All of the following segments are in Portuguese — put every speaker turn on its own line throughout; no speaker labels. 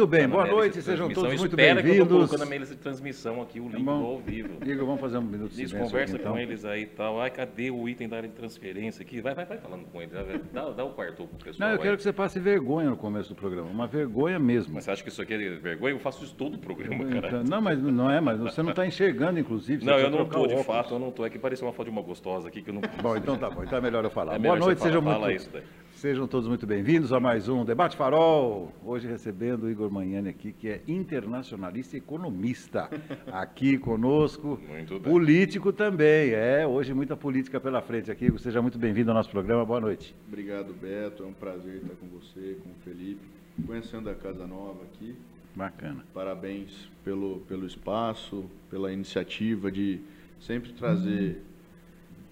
Muito bem, boa noite, sejam todos muito
bem-vindos.
Espera que eu tô
colocando na de transmissão aqui, o link
tá
do ao vivo.
Igor, vamos fazer um minuto de
Diz, conversa aqui, então. com eles aí e tal. Ai, cadê o item da área de transferência aqui? Vai, vai, vai falando com eles. Dá, dá o quarto pro pessoal.
Não, eu quero que você passe vergonha no começo do programa, uma vergonha mesmo.
Mas você acha que isso aqui é vergonha? Eu faço isso todo o programa, cara.
Então, não, mas não é, mas você não está enxergando, inclusive.
Não, eu não estou, de fato, eu não estou. É que pareceu uma foto de uma gostosa aqui que eu não...
Bom, então tá bom, então é melhor eu falar.
É
Boa noite, sejam
fala,
muito...
Fala
Sejam todos muito bem-vindos a mais um Debate Farol. Hoje recebendo o Igor Manhani aqui, que é internacionalista e economista. Aqui conosco.
Muito bem.
Político também. É, hoje muita política pela frente aqui. Seja muito bem-vindo ao nosso programa. Boa noite.
Obrigado, Beto. É um prazer estar com você, com o Felipe, conhecendo a Casa Nova aqui.
Bacana.
Parabéns pelo, pelo espaço, pela iniciativa de sempre trazer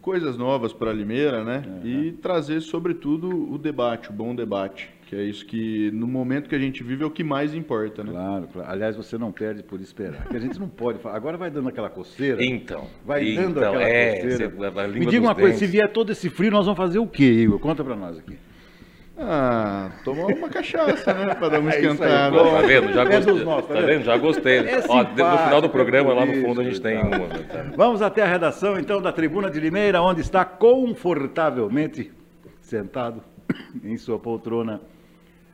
coisas novas para Limeira, né? Uhum. E trazer, sobretudo, o debate, o bom debate. Que é isso que, no momento que a gente vive, é o que mais importa, né?
Claro, claro. Aliás, você não perde por esperar. Porque a gente não pode falar. Agora vai dando aquela coceira.
Então.
Vai
então,
dando aquela
é,
coceira.
Você,
Me diga uma
dentes.
coisa, se vier todo esse frio, nós vamos fazer o quê, Igor? Conta para nós aqui.
Ah, tomar uma cachaça, né? Pra dar uma
É
esquentada.
Tá vendo? Já
É
gostei.
nossos, tá
tá
vendo?
Já gostei.
É
Ó, no final do programa, lá no fundo, a gente tem uma. tá?
Vamos até a redação, então, da Tribuna de Limeira, onde está confortavelmente sentado em sua poltrona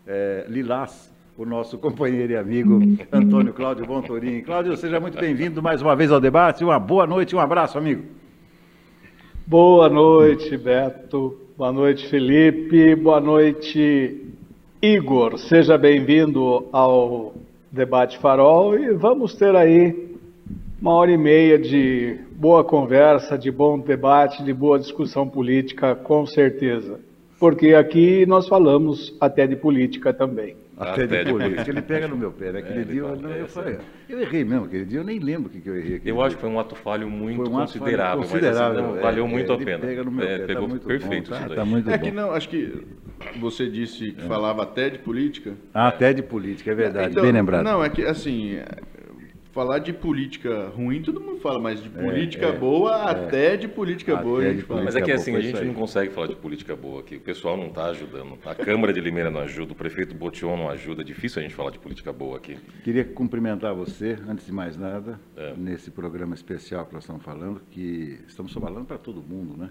é, lilás, o nosso companheiro e amigo Antônio Cláudio Bontorim. Cláudio, seja muito bem-vindo mais uma vez ao debate. Uma boa noite, um abraço, amigo.
Boa noite, Beto. Boa noite, Felipe. Boa noite, Igor. Seja bem-vindo ao Debate Farol e vamos ter aí uma hora e meia de boa conversa, de bom debate, de boa discussão política, com certeza. Porque aqui nós falamos até de política também.
Até,
Até
de política. Ele pega no meu pé. Né? Aquele
É,
dia eu,
ele
não, eu
é,
falei, eu errei mesmo aquele dia, eu nem lembro o que, que eu errei. aquele
Eu
dia.
acho que foi um ato falho muito
um ato falho
considerável,
considerável,
mas assim,
é,
valeu
é,
muito a
ele
pena.
pega no meu
É,
pé, tá
pegou
muito
perfeito
bom, tá, tá muito
É
bom.
que não, acho que você disse que falava até de política.
Ah, até de política, é verdade,
Então,
bem lembrado.
Não, é que assim, falar de política ruim, todo mundo fala, mas de política
é,
boa, até de política
Até
boa a
de
gente fala.
Mas é que assim, a gente não consegue falar de política boa aqui. O pessoal não está ajudando. A Câmara de Limeira não ajuda, o prefeito Botion não ajuda. É difícil a gente falar de política boa aqui.
Queria cumprimentar você, antes de mais nada,
É.
nesse programa especial que nós estamos falando, que estamos falando para todo mundo, né?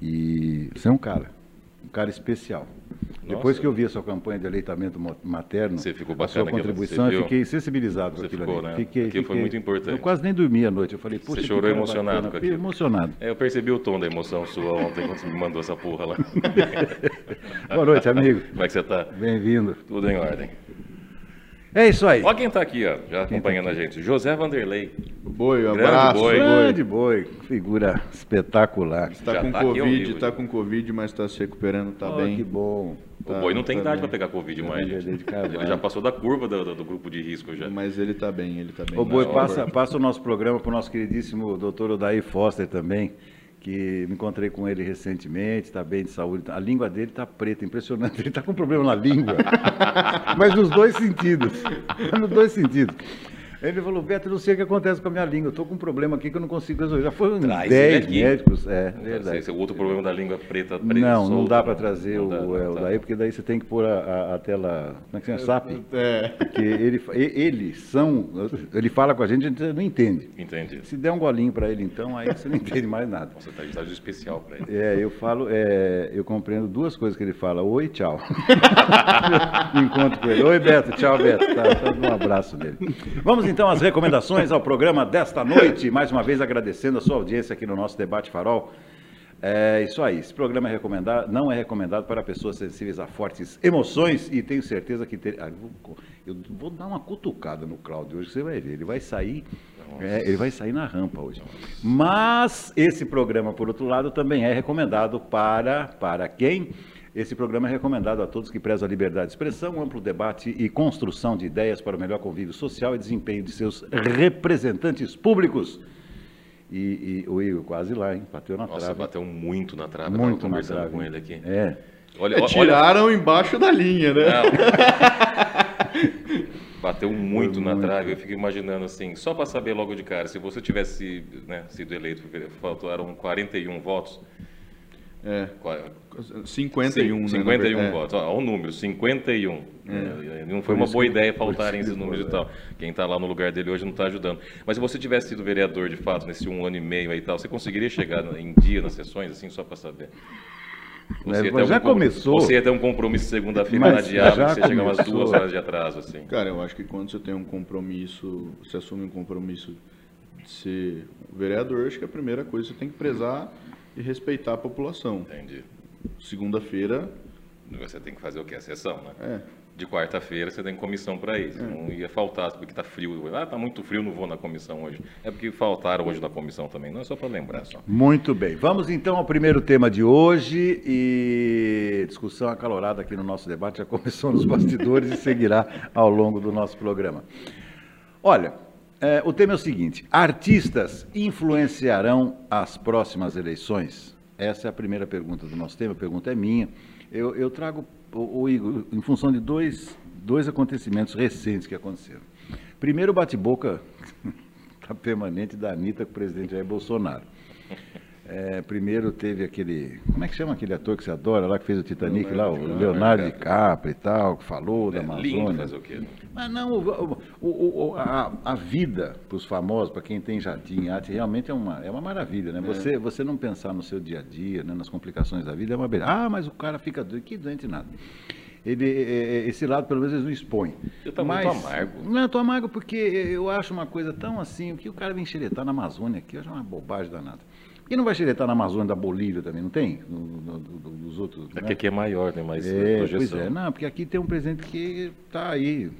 E você é um cara, cara especial. Depois que eu vi a sua campanha de aleitamento materno,
Você ficou
a sua contribuição,
você
eu fiquei sensibilizado
Você
com aquilo
ficou,
ali.
né?
Fiquei,
Aquilo foi
fiquei-
muito importante.
Eu quase nem dormi à noite. Eu falei, poxa, que
chorou emocionado
bacana.
com aquilo.
Emocionado.
É, eu percebi o tom da emoção sua ontem quando você me mandou essa porra lá.
Boa noite, amigo.
Como é que você tá?
Bem-vindo.
Tudo em ordem.
É isso aí.
Olha quem tá aqui, ó, já acompanhando a gente. José Vanderlei.
Boi, um
Grande
abraço.
boi.
Grande boi, figura espetacular.
Está
Já
com
tá
Covid, está com Covid, mas está se recuperando, está
Oh,
bem.
que bom.
O
Tá,
boi não tem
tá
idade para pegar Covid mais. Ele já passou da curva do, do- do grupo de risco já.
Mas ele está bem, ele está bem.
Ô, Boi, passa, passa o nosso programa para o nosso queridíssimo doutor Odair Foster também, que me encontrei com ele recentemente, está bem de saúde. A língua dele está preta, impressionante. Ele está com problema na língua, mas nos dois sentidos. Nos dois sentidos. Ele falou, Beto, eu não sei o que acontece com a minha língua, eu estou com um problema aqui que eu não consigo resolver. Já foram
Traz
10
ele aqui.
médicos, é
Não sei
verdade.
se o outro problema da língua preta, preta
Não, não
solta,
dá para trazer
Não
o,
dá,
é,
não
o
dá.
daí, porque daí você tem que pôr a, a- a tela, como é que chama? SAP?
É.
Porque ele, e- eles são, ele fala com a gente, a gente não entende.
Entendi.
Se der um golinho para ele, então, aí você não entende mais nada.
Você tá de estágio especial para ele.
É, eu falo, é, eu compreendo duas coisas que ele fala. Oi, tchau. Encontro com ele. Oi, Beto. Tchau, Beto. Tá, tá, um abraço nele. Vamos então às recomendações ao programa desta noite. Mais uma vez agradecendo a sua audiência aqui no nosso Debate Farol. É isso aí. Esse programa é recomendado, não é recomendado para pessoas sensíveis a fortes emoções e tenho certeza que ter, ah, eu vou- eu vou dar uma cutucada no Cláudio hoje, você vai ver. Ele vai sair, é, ele vai sair na rampa hoje. Mas esse programa, por outro lado, também é recomendado para para quem? Esse programa é recomendado a todos que prezam a liberdade de expressão, amplo debate e construção de ideias para o melhor convívio social e desempenho de seus representantes públicos. E, e o Igor quase lá, hein? Bateu na
Nossa,
trave.
bateu muito na trave.
Muito
tava conversando
trave.
com ele aqui.
É.
Olha,
É,
olha,
tiraram embaixo da linha, né?
Bateu muito
Foi
na
muito.
trave. Eu fico imaginando assim, só para saber logo de cara, se você tivesse né, sido eleito, faltaram 41 votos.
É.
Qual-
51, né?
51
É.
votos. Ó, Olha o número, 51. É, Não foi uma boa ideia faltarem esses números e tal. Quem está lá no lugar dele hoje não está ajudando. Mas se você tivesse sido vereador de fato nesse um ano e meio aí e tal, você conseguiria chegar em dia nas sessões, assim, só para saber?
Mas
ia ter
já
com-
começou.
Você ia ter um compromisso segunda-feira
Mas
que você chega umas
começou.
duas horas de atraso, assim.
Cara, eu acho que quando você tem um compromisso, você assume um compromisso de ser vereador, acho que a primeira coisa você tem que prezar e respeitar a população.
Entendi.
Segunda-feira,
Você tem que fazer o quê? A sessão, né?
é.
De quarta-feira você tem comissão para isso. Não ia faltar porque tá frio. Ah, tá muito frio, não vou na comissão hoje. É porque faltaram hoje na comissão também. Não é só para lembrar só.
Muito bem. Vamos então ao primeiro tema de hoje e discussão acalorada aqui no nosso debate já começou nos bastidores e seguirá ao longo do nosso programa. Olha, é, o tema é o seguinte: artistas influenciarão as próximas eleições? Essa é a primeira pergunta do nosso tema. A pergunta é minha. Eu, eu trago o, o Igor em função de dois, dois acontecimentos recentes que aconteceram. Primeiro, bate-boca tá permanente da Anitta com o presidente Jair Bolsonaro. É, primeiro teve aquele. Como é que chama aquele ator que você adora lá, que fez o Titanic lá, o Leonardo DiCaprio e tal, que falou da
É, lindo
Amazônia.
fazer o quê?
Mas não, o- o- o- a, a vida para os famosos, para quem tem jardim, arte, realmente é uma, é uma maravilha, né? Você, você não pensar no seu dia a dia, né, nas complicações da vida, é uma beleza. Ah, mas o cara fica doente. Que doente nada. Ele, é, é, esse lado, pelo menos, eles não expõem.
Você tá muito amargo.
Não, eu tô amargo porque eu acho uma coisa tão assim, que o cara vem xeretar na Amazônia aqui, eu acho uma bobagem danada. Que não vai xeretar na Amazônia da Bolívia também, não tem? No- no- no- dos outros.
É
né?
que aqui é maior, tem mais
É, pois
projeção.
é, não, porque aqui tem um presidente que está aí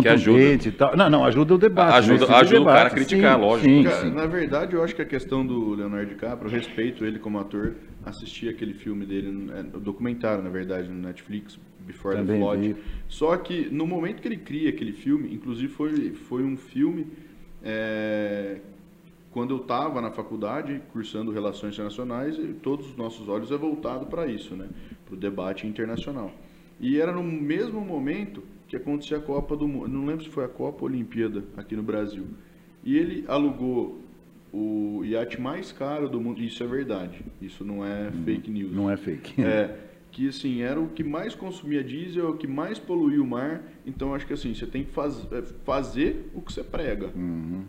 Que ajuda.
contundente e tal. Não, não, ajuda o debate.
Ajuda-
né?
Ajuda o
debate,
cara a criticar,
sim,
lógico.
Sim,
Cara,
sim.
na verdade, eu acho que a questão do Leonardo DiCaprio, eu respeito ele como ator, assisti aquele filme dele, é, o documentário, na verdade, no Netflix, Before
Também
the Flood.
vi.
Só que no momento que ele cria aquele filme, inclusive foi, foi um filme é, quando eu estava na faculdade, cursando Relações Internacionais, todos os nossos olhos é voltado para isso, né? Para o debate internacional. E era no mesmo momento que acontecia a Copa do Mundo, não lembro se foi a Copa ou a Olimpíada aqui no Brasil. E ele alugou o iate mais caro do mundo, isso é verdade, isso não é fake news.
Não é fake.
É, que assim, era o que mais consumia diesel, o que mais poluía o mar. Então acho que assim, você tem que faz, é, fazer o que você prega.
Uhum.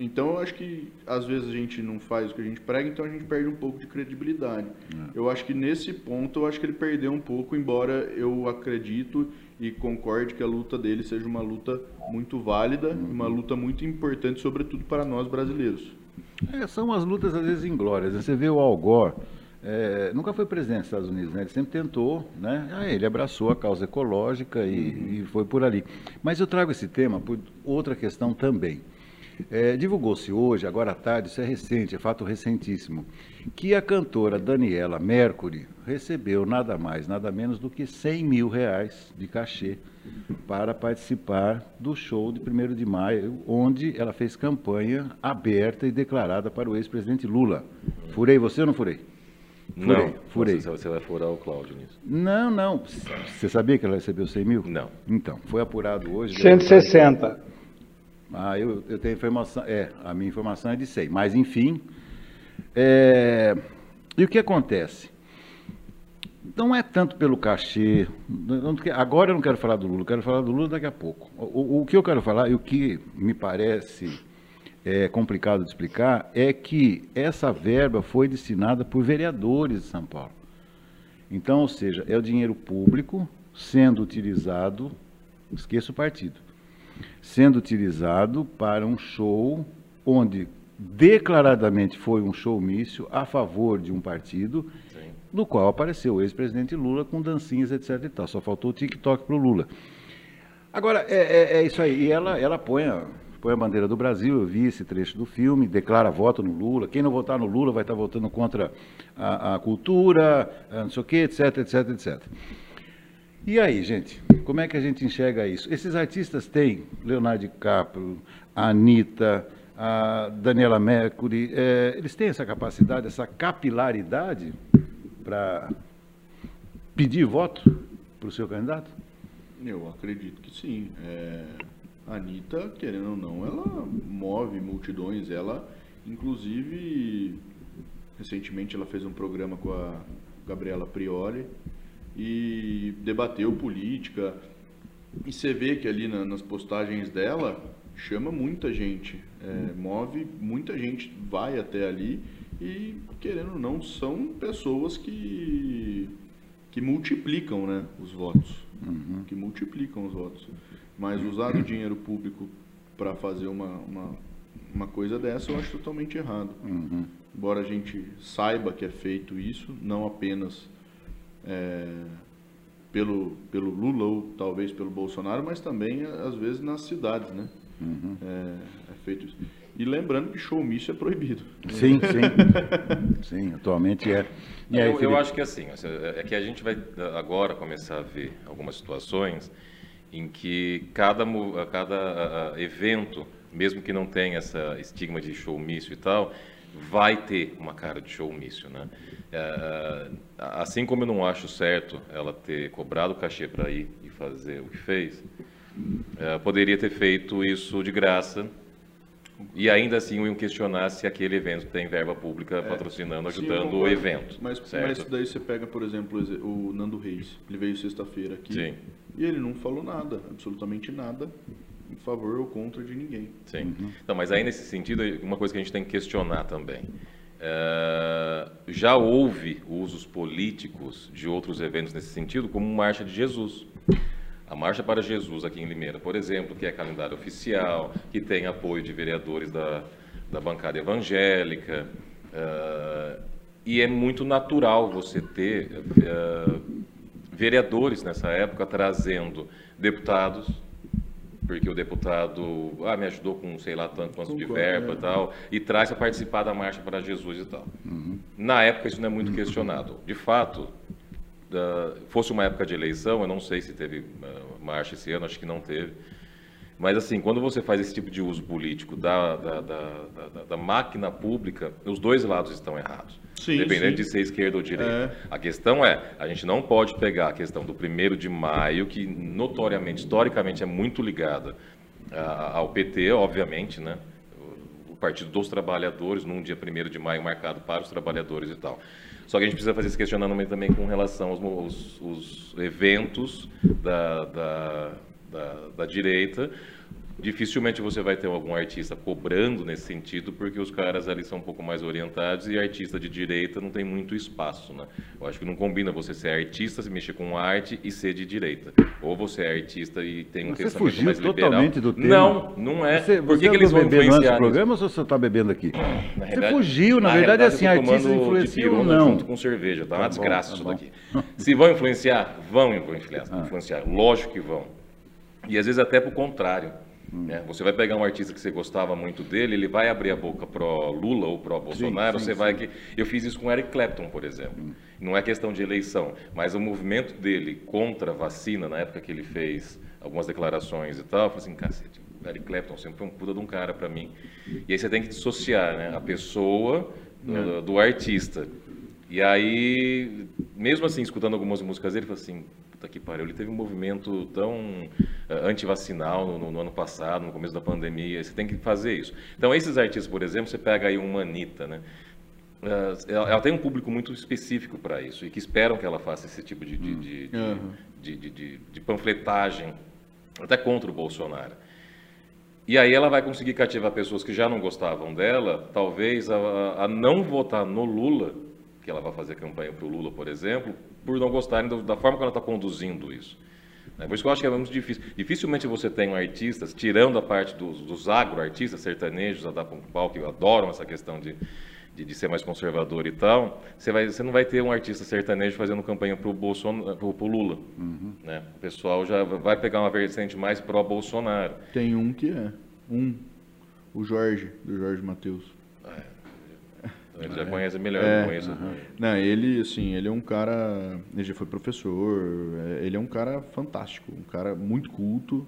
Então eu acho que às vezes a gente não faz o que a gente prega, então a gente perde um pouco de credibilidade. Eu acho que nesse ponto eu acho que ele perdeu um pouco, embora eu acredito e concorde que a luta dele seja uma luta muito válida, uma luta muito importante, sobretudo para nós brasileiros.
É, são as lutas, às vezes, inglórias. Você vê o Al Gore, é, nunca foi presidente dos Estados Unidos, né? Ele sempre tentou, né? Ah, ele abraçou a causa ecológica e, e foi por ali. Mas eu trago esse tema por outra questão também. É, Divulgou-se hoje, agora à tarde, isso é recente, é fato recentíssimo, que a cantora Daniela Mercury recebeu nada mais, nada menos do que 100 mil reais de cachê para participar do show de 1 de maio, onde ela fez campanha aberta e declarada para o ex-presidente Lula. Furei você ou não furei?
Não,
Furei, furei.
Você, você vai furar o Cláudio nisso.
Não, não. Você sabia que ela recebeu 100 mil?
Não.
Então, foi apurado hoje.
160.
Ah, eu, eu tenho informação. É, a minha informação é de 100. Mas, enfim. é, e o que acontece? Não é tanto pelo cachê. não- agora eu não quero falar do Lula, quero falar do Lula daqui a pouco. O, o- o que eu quero falar e o que me parece é, complicado de explicar é que essa verba foi destinada por vereadores de São Paulo. Então, ou seja, é o dinheiro público sendo utilizado, esqueça o partido, sendo utilizado para um show onde declaradamente foi um showmício a favor de um partido,
Sim.
no qual apareceu o ex-presidente Lula com dancinhas, etc. E tal. Só faltou o TikTok para o Lula. Agora, é, é- é isso aí. E ela, ela põe, a, põe a bandeira do Brasil, eu vi esse trecho do filme, declara voto no Lula. Quem não votar no Lula vai estar votando contra a, a cultura, a não sei o quê, etc, etc, etc. E aí, gente, como é que a gente enxerga isso? Esses artistas têm Leonardo DiCaprio, a Anitta, a Daniela Mercury, é, eles têm essa capacidade, essa capilaridade para pedir voto para o seu candidato?
Eu acredito que sim. É, a Anitta, querendo ou não, ela move multidões, ela inclusive recentemente ela fez um programa com a Gabriela Prioli e debateu política. E você vê que ali na, nas postagens dela chama muita gente, é, move muita gente, vai até ali e, querendo ou não, são pessoas que, que multiplicam né, os votos. Uhum. Que multiplicam os votos. Mas usar o dinheiro público para fazer uma, uma, uma, coisa dessa eu acho totalmente errado. Uhum. Embora a gente saiba que é feito isso, não apenas é, pelo, pelo Lula ou talvez pelo Bolsonaro, mas também às vezes nas cidades, né? Uhum. É, é, feito isso. E lembrando que showmício é proibido.
Sim, sim. sim, atualmente é.
Aí, eu, eu, acho que assim, é que a gente vai agora começar a ver algumas situações em que cada, cada evento, mesmo que não tenha essa estigma de showmício e tal, vai ter uma cara de showmício, né? É, assim como eu não acho certo ela ter cobrado o cachê para ir e fazer o que fez, é, poderia ter feito isso de graça e ainda assim iam questionar se aquele evento tem verba pública é, patrocinando, ajudando sim, o evento.
Mas, mas daí você pega, por exemplo, o Nando Reis. Ele veio sexta-feira aqui sim. e ele não falou nada, absolutamente nada, em favor ou contra de ninguém.
Sim. Uhum. Então, mas aí nesse sentido, uma coisa que a gente tem que questionar também. Uh, já houve usos políticos de outros eventos nesse sentido, como Marcha de Jesus. A Marcha para Jesus aqui em Limeira, por exemplo, que é calendário oficial, que tem apoio de vereadores da, da bancada evangélica. Uh, e é muito natural você ter uh, vereadores nessa época trazendo deputados, porque o deputado ah, me ajudou com sei lá tanto quanto de verba e é. tal, e traz a participar da Marcha para Jesus e tal. Uhum. Na época isso não é muito questionado. De fato, fosse uma época de eleição, eu não sei se teve uh, marcha esse ano, acho que não teve. Mas, assim, quando você faz esse tipo de uso político da, da, da, da, máquina pública, os dois lados estão errados. Sim, Independente sim. de ser esquerda ou direita. É. A questão é, a gente não pode pegar a questão do primeiro de maio, que notoriamente, historicamente, é muito ligada ao PT, obviamente, né? O Partido dos Trabalhadores, num dia 1 de maio marcado para os trabalhadores e tal. Só que a gente precisa fazer esse questionamento também com relação aos, aos, aos eventos da, da, da, da direita, dificilmente você vai ter algum artista cobrando nesse sentido, porque os caras ali são um pouco mais orientados e artista de direita não tem muito espaço, né? Eu acho que não combina você ser artista, se mexer com arte e ser de direita. Ou você é artista e tem um
você
pensamento
fugiu
mais
totalmente
liberal.
do tema.
Não, não é.
Você, Por que, que eles vão influenciar? programa ou você está bebendo aqui? Na você fugiu, na, na verdade, assim, artistas influenciam ou não?
junto com cerveja, tá, tá uma desgraça tá isso daqui. Se vão influenciar, vão influenciar, ah. influenciar, lógico que vão. E às vezes até para o contrário. Né? Você vai pegar um artista que você gostava muito dele, ele vai abrir a boca pro Lula ou pro Bolsonaro, sim, sim, você vai que eu fiz isso com Eric Clapton, por exemplo. Hum. Não é questão de eleição, mas o movimento dele contra a vacina na época que ele fez algumas declarações e tal, eu falei assim, cacete, Eric Clapton sempre foi um puta de um cara para mim. E aí você tem que dissociar, né, a pessoa do, é. do artista. E aí, mesmo assim, escutando algumas músicas dele, eu falei assim, puta que pariu, ele teve um movimento tão uh, antivacinal no, no, no, ano passado, no começo da pandemia, você tem que fazer isso. Então, esses artistas, por exemplo, você pega aí uma Anitta, né? Uh, ela, ela, tem um público muito específico para isso e que esperam que ela faça esse tipo de, de, de, uhum. de, de, de panfletagem, até contra o Bolsonaro. E aí ela vai conseguir cativar pessoas que já não gostavam dela, talvez a, a não votar no Lula, que ela vai fazer campanha para o Lula, por exemplo, por não gostarem da forma como ela está conduzindo isso. É por isso que eu acho que é muito difícil. Dificilmente você tem um artista, tirando a parte dos, dos agro-artistas sertanejos, a dar um pau, que adoram essa questão de, de, de, ser mais conservador e tal, você, vai, você não vai ter um artista sertanejo fazendo campanha para o Lula. Uhum. Né? O pessoal já vai pegar uma vertente mais pró-Bolsonaro.
Tem um que é. Um. O Jorge, do Jorge Matheus.
Ele já conhece melhor, é, eu conheço.
Não, ele, assim, ele é um cara. Ele já foi professor, é, ele é um cara fantástico, um cara muito culto,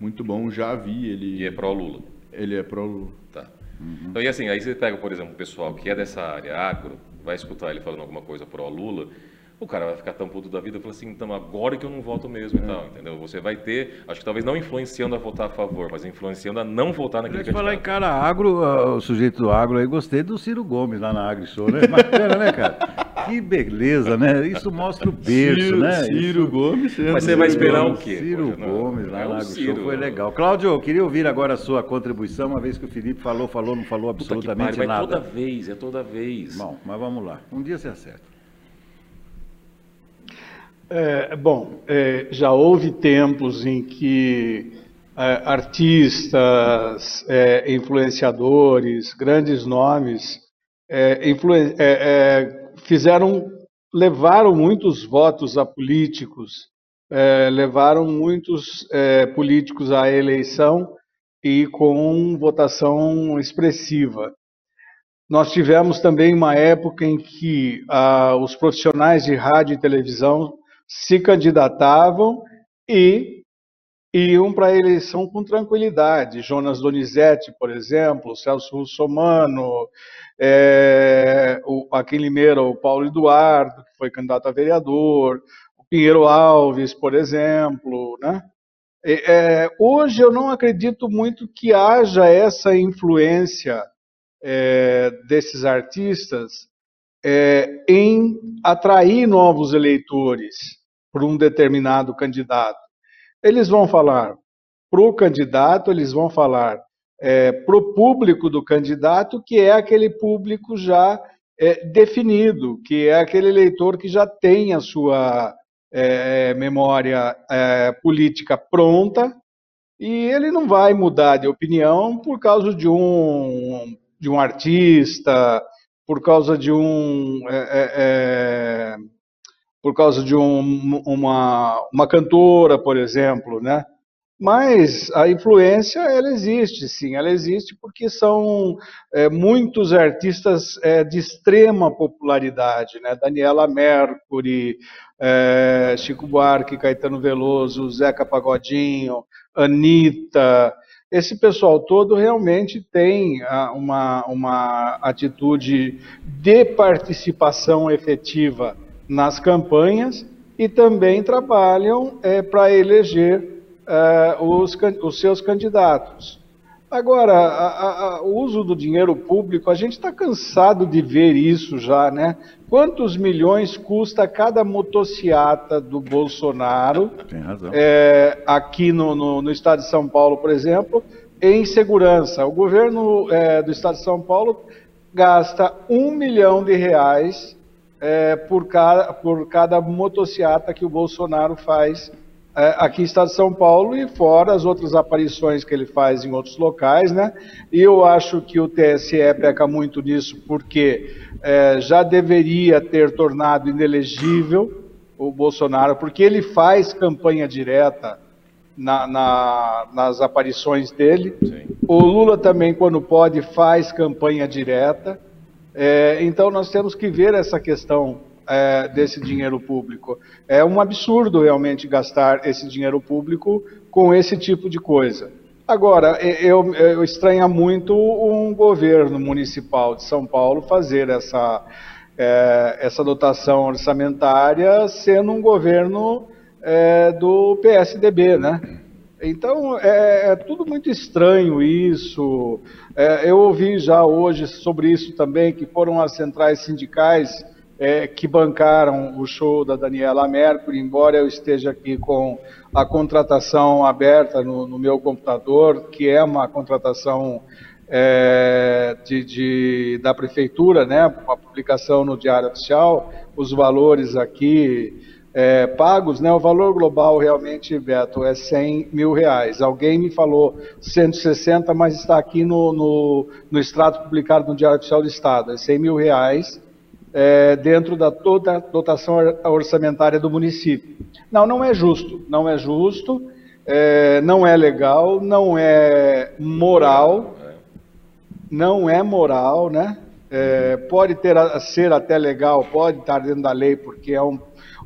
muito bom. Já vi ele.
E é pró-Lula.
Ele é pró-Lula.
Tá. Uhum. Então, e assim, aí você pega, por exemplo, o pessoal que é dessa área agro, vai escutar ele falando alguma coisa pró-Lula. O cara vai ficar tão puto da vida, fala assim, então agora que eu não voto mesmo e tal, entendeu? Você vai ter, acho que talvez não influenciando a votar a favor, mas influenciando a não votar naquele
candidato. falar em cara agro, o sujeito do agro aí, gostei do Ciro Gomes lá na Agri Show, né? Bacana, né, cara? Que beleza, né? Isso mostra o berço,
Ciro,
né?
Ciro
Isso...
Gomes.
Mas você vai esperar o quê?
Ciro
Poxa, não,
Gomes lá
é
na
o
Agri
Ciro.
Show, foi legal. Cláudio, eu queria ouvir agora a sua contribuição, uma vez que o Felipe falou, falou, não falou
Puta que
absolutamente
vai
nada.
toda vez, é toda vez.
Bom, mas vamos lá. Um dia você acerta.
É, bom, é, já houve tempos em que é, artistas, é, influenciadores, grandes nomes é, é, fizeram, levaram muitos votos a políticos, levaram muitos políticos à eleição e com votação expressiva. Nós tivemos também uma época em que ah, os profissionais de rádio e televisão se candidatavam e iam para a eleição com tranquilidade. Jonas Donizete, por exemplo, Celso Russomano, é, o Joaquim Limeira, o Paulo Eduardo, que foi candidato a vereador, o Pinheiro Alves, por exemplo, né? É, hoje eu não acredito muito que haja essa influência é, desses artistas é, em atrair novos eleitores para um determinado candidato. Eles vão falar para o candidato, eles vão falar é, para o público do candidato, que é aquele público já é, definido, que é aquele eleitor que já tem a sua é, memória é, política pronta e ele não vai mudar de opinião por causa de um, de um artista, por causa de um. Por causa de um, uma, uma cantora, por exemplo, né? Mas a influência, ela existe, sim, ela existe porque são é, muitos artistas é, de extrema popularidade, né? Daniela Mercury, é, Chico Buarque, Caetano Veloso, Zeca Pagodinho, Anitta, esse pessoal todo realmente tem ah, uma, uma atitude de participação efetiva nas campanhas e também trabalham é, para eleger é, os, os seus candidatos. Agora, a- a- o uso do dinheiro público, a gente está cansado de ver isso já, né? Quantos milhões custa cada motociata do Bolsonaro?
Tem razão.
é, aqui no, no- no estado de São Paulo, por exemplo, em segurança. O governo é, do estado de São Paulo gasta um milhão de reais é, por, cada, por cada motociata que o Bolsonaro faz é, aqui no estado de São Paulo e fora as outras aparições que ele faz em outros locais, né? E eu acho que o TSE peca muito nisso porque é, já deveria ter tornado inelegível o Bolsonaro, porque ele faz campanha direta na- na- nas aparições dele.
Sim.
O Lula também, quando pode, faz campanha direta. É, então nós temos que ver essa questão é, desse dinheiro público. É um absurdo realmente gastar esse dinheiro público com esse tipo de coisa. Agora, eu, eu estranha muito um governo municipal de São Paulo fazer essa, é, essa dotação orçamentária sendo um governo é, do PSDB, né? Então, é, é tudo muito estranho isso. É, eu ouvi já hoje sobre isso também, que foram as centrais sindicais é, que bancaram o show da Daniela Mercury, embora eu esteja aqui com a contratação aberta no, no meu computador, que é uma contratação é, de, de- da prefeitura, né, uma publicação no Diário Oficial, os valores aqui é, pagos, né, o valor global realmente, Beto, é 100 mil reais. Alguém me falou 160, mas está aqui no, no, no extrato publicado no Diário Oficial do Estado, é 100 mil reais é, dentro da toda dotação or- orçamentária do município. Não, não é justo, não é justo, é, não é legal, não é moral, não é moral, né? É, pode ter ser até legal, pode estar dentro da lei, porque é um-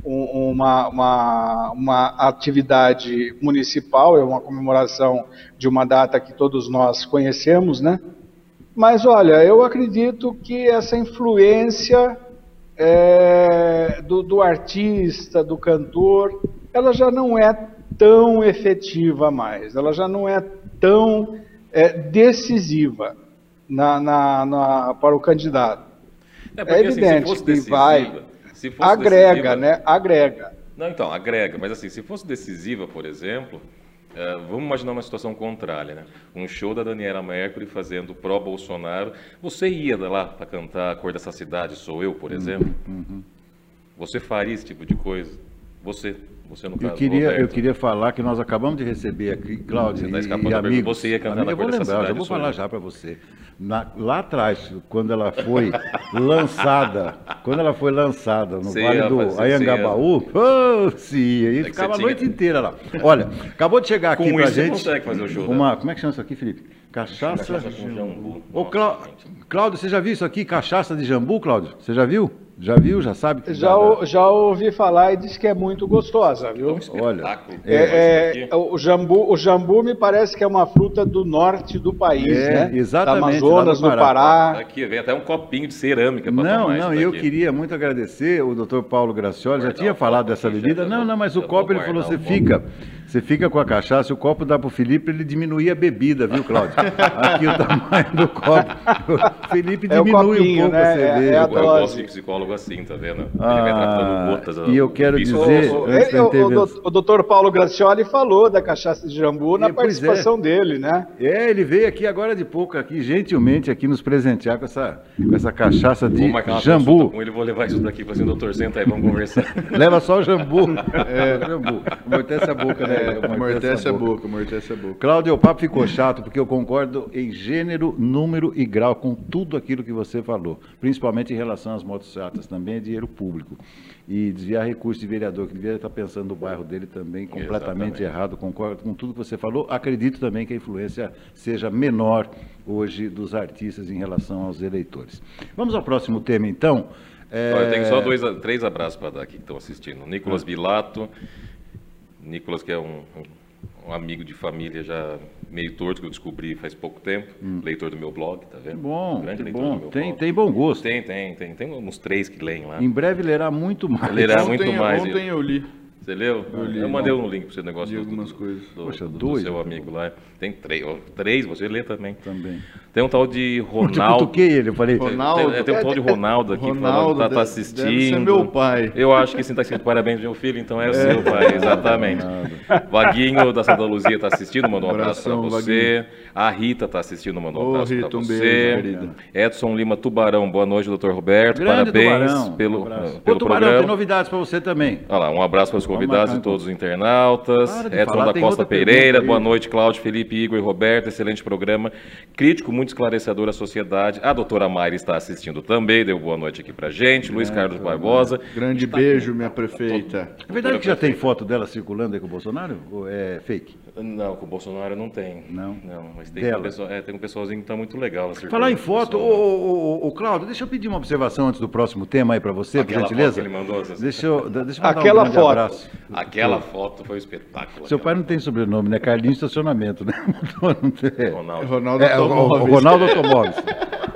uma, uma, uma atividade municipal, é uma comemoração de uma data que todos nós conhecemos, né? Mas olha, eu acredito que essa influência é, do, do artista, do cantor, ela já não é tão efetiva mais, ela já não é tão é, decisiva na, na, na, para o candidato. É, porque, é evidente assim, que decisiva, vai, agrega, decisiva, né? Agrega.
Não, então, agrega, mas assim, se fosse decisiva, por exemplo, uh, vamos imaginar uma situação contrária, né? Um show da Daniela Mercury fazendo pró-Bolsonaro, você ia lá para cantar A Cor dessa Cidade, Sou Eu, por uhum, exemplo? Uhum. Você faria esse tipo de coisa? Você, você no caso,
eu queria, eu queria falar que nós acabamos de receber aqui, Cláudio tá e, e amigos.
Você ia cantar na
eu vou lembrar, já vou falar já para você. Na, lá atrás, quando ela foi lançada, quando ela foi lançada no sim, Vale do Ayangabaú, oh, sim, e é ficava a noite tinha... inteira lá. Olha, acabou de chegar aqui com pra gente. Você
fazer o show,
uma, né? Como é que chama isso aqui, Felipe? Cachaça. Cachaça com jambu. Ô, Clá... Cláudio, você já viu isso aqui? Cachaça de jambu, Cláudio? Você já viu? Já viu? Já sabe?
Já, já ouvi falar e disse que é muito gostosa, viu?
Um Olha,
é, é, o, jambu, o jambu me parece que é uma fruta do norte do país, é, né?
Exatamente.
Da Amazonas, no Pará.
Tá aqui, vem até um copinho de cerâmica
para Não, não, eu queria muito agradecer o doutor Paulo Gracioli, já tinha falado dessa bebida. Não, não, mas o copo ele falou, você fica. Você fica com a cachaça, o copo dá para o Felipe, ele diminui a bebida, viu, Cláudio? Aqui o tamanho do copo. O Felipe diminui é o copinho, um pouco né? a cerveja. É, é
a eu gosto de psicólogo assim, tá vendo? Ele ah, vai tratando gotas.
E eu quero dizer...
O, o, o, o doutor Paulo Gracioli falou da cachaça de jambu na e, participação é. dele, né?
É, ele veio aqui agora de pouco, aqui, gentilmente, aqui nos presentear com essa, com essa cachaça de jambu.
Com ele, vou levar isso daqui para assim, doutor, senta aí, vamos conversar.
Leva só o jambu. É, jambu. Amortece a boca, né?
É, amortece a boca, amortece a boca.
Cláudio, o papo ficou chato porque eu concordo em gênero, número e grau com tudo aquilo que você falou, principalmente em relação às motocicletas, também é dinheiro público. E desviar recursos de vereador, que deveria estar pensando no bairro dele também completamente Exatamente. errado, concordo com tudo que você falou. Acredito também que a influência seja menor hoje dos artistas em relação aos eleitores. Vamos ao próximo tema, então.
É... Eu tenho só dois, três abraços para dar aqui que estão assistindo. Nicolas ah. Bilato, Nicolas, que é um, um, amigo de família já meio torto que eu descobri faz pouco tempo, hum. leitor do meu blog, tá vendo?
Bom, Grande leitor bom. do meu tem, blog. Tem bom gosto.
Tem, tem, tem. Tem uns três que leem lá.
Em breve lerá muito mais.
Lerá ontem, muito mais.
Ontem eu li.
Você leu? Eu, li, eu mandei um link para você negócio
de algumas do, coisas.
Do, Poxa, do, do seu amigo lá. Tem três, três, você lê também.
Também.
Tem um tal de Ronaldo.
Eu cutuquei ele, eu falei.
Ronaldo. Tem, tem um tal de Ronaldo aqui Ronaldo falando, tá, tá assistindo. Deve ser
meu pai.
Eu acho que sim, tá escrito parabéns, meu filho, então é, é. o seu pai, exatamente. Vaguinho da Santa Luzia tá assistindo, mandou um abraço para você. Vaguinho. A Rita tá assistindo, mandou um abraço para você. Beijo, Edson Lima Tubarão, boa noite, doutor Roberto.
Grande
parabéns
tubarão.
pelo, um
pelo Ô, Tubarão, programa. tem novidades para você também.
Olha lá, um abraço para os convidados e todos os internautas. Edson falar, da Costa Pereira, boa noite, Cláudio, Felipe, Igor e Roberto, excelente programa. Crítico, muito esclarecedor à sociedade. A doutora Mayra está assistindo também, deu boa noite aqui pra gente. Luiz Carlos Barbosa.
Grande está beijo, minha prefeita.
É verdade que já tem foto dela circulando aí com o Bolsonaro? Ou é fake?
Não, com o Bolsonaro não tem.
Não?
Não, mas tem, um, pessoal, é, tem um pessoalzinho que está muito legal.
Falar em foto, ô, ô, ô, Cláudio, deixa eu pedir uma observação antes do próximo tema aí para você,
Aquela
por gentileza.
Foto que ele mandou,
deixa eu, deixa eu
Aquela
um
foto.
Abraço.
Aquela foto foi um espetáculo.
Seu pai não tem sobrenome, né? Carlinhos Estacionamento, né?
Ronaldo. Ronaldo é,
Automóveis. Ronaldo Automóveis.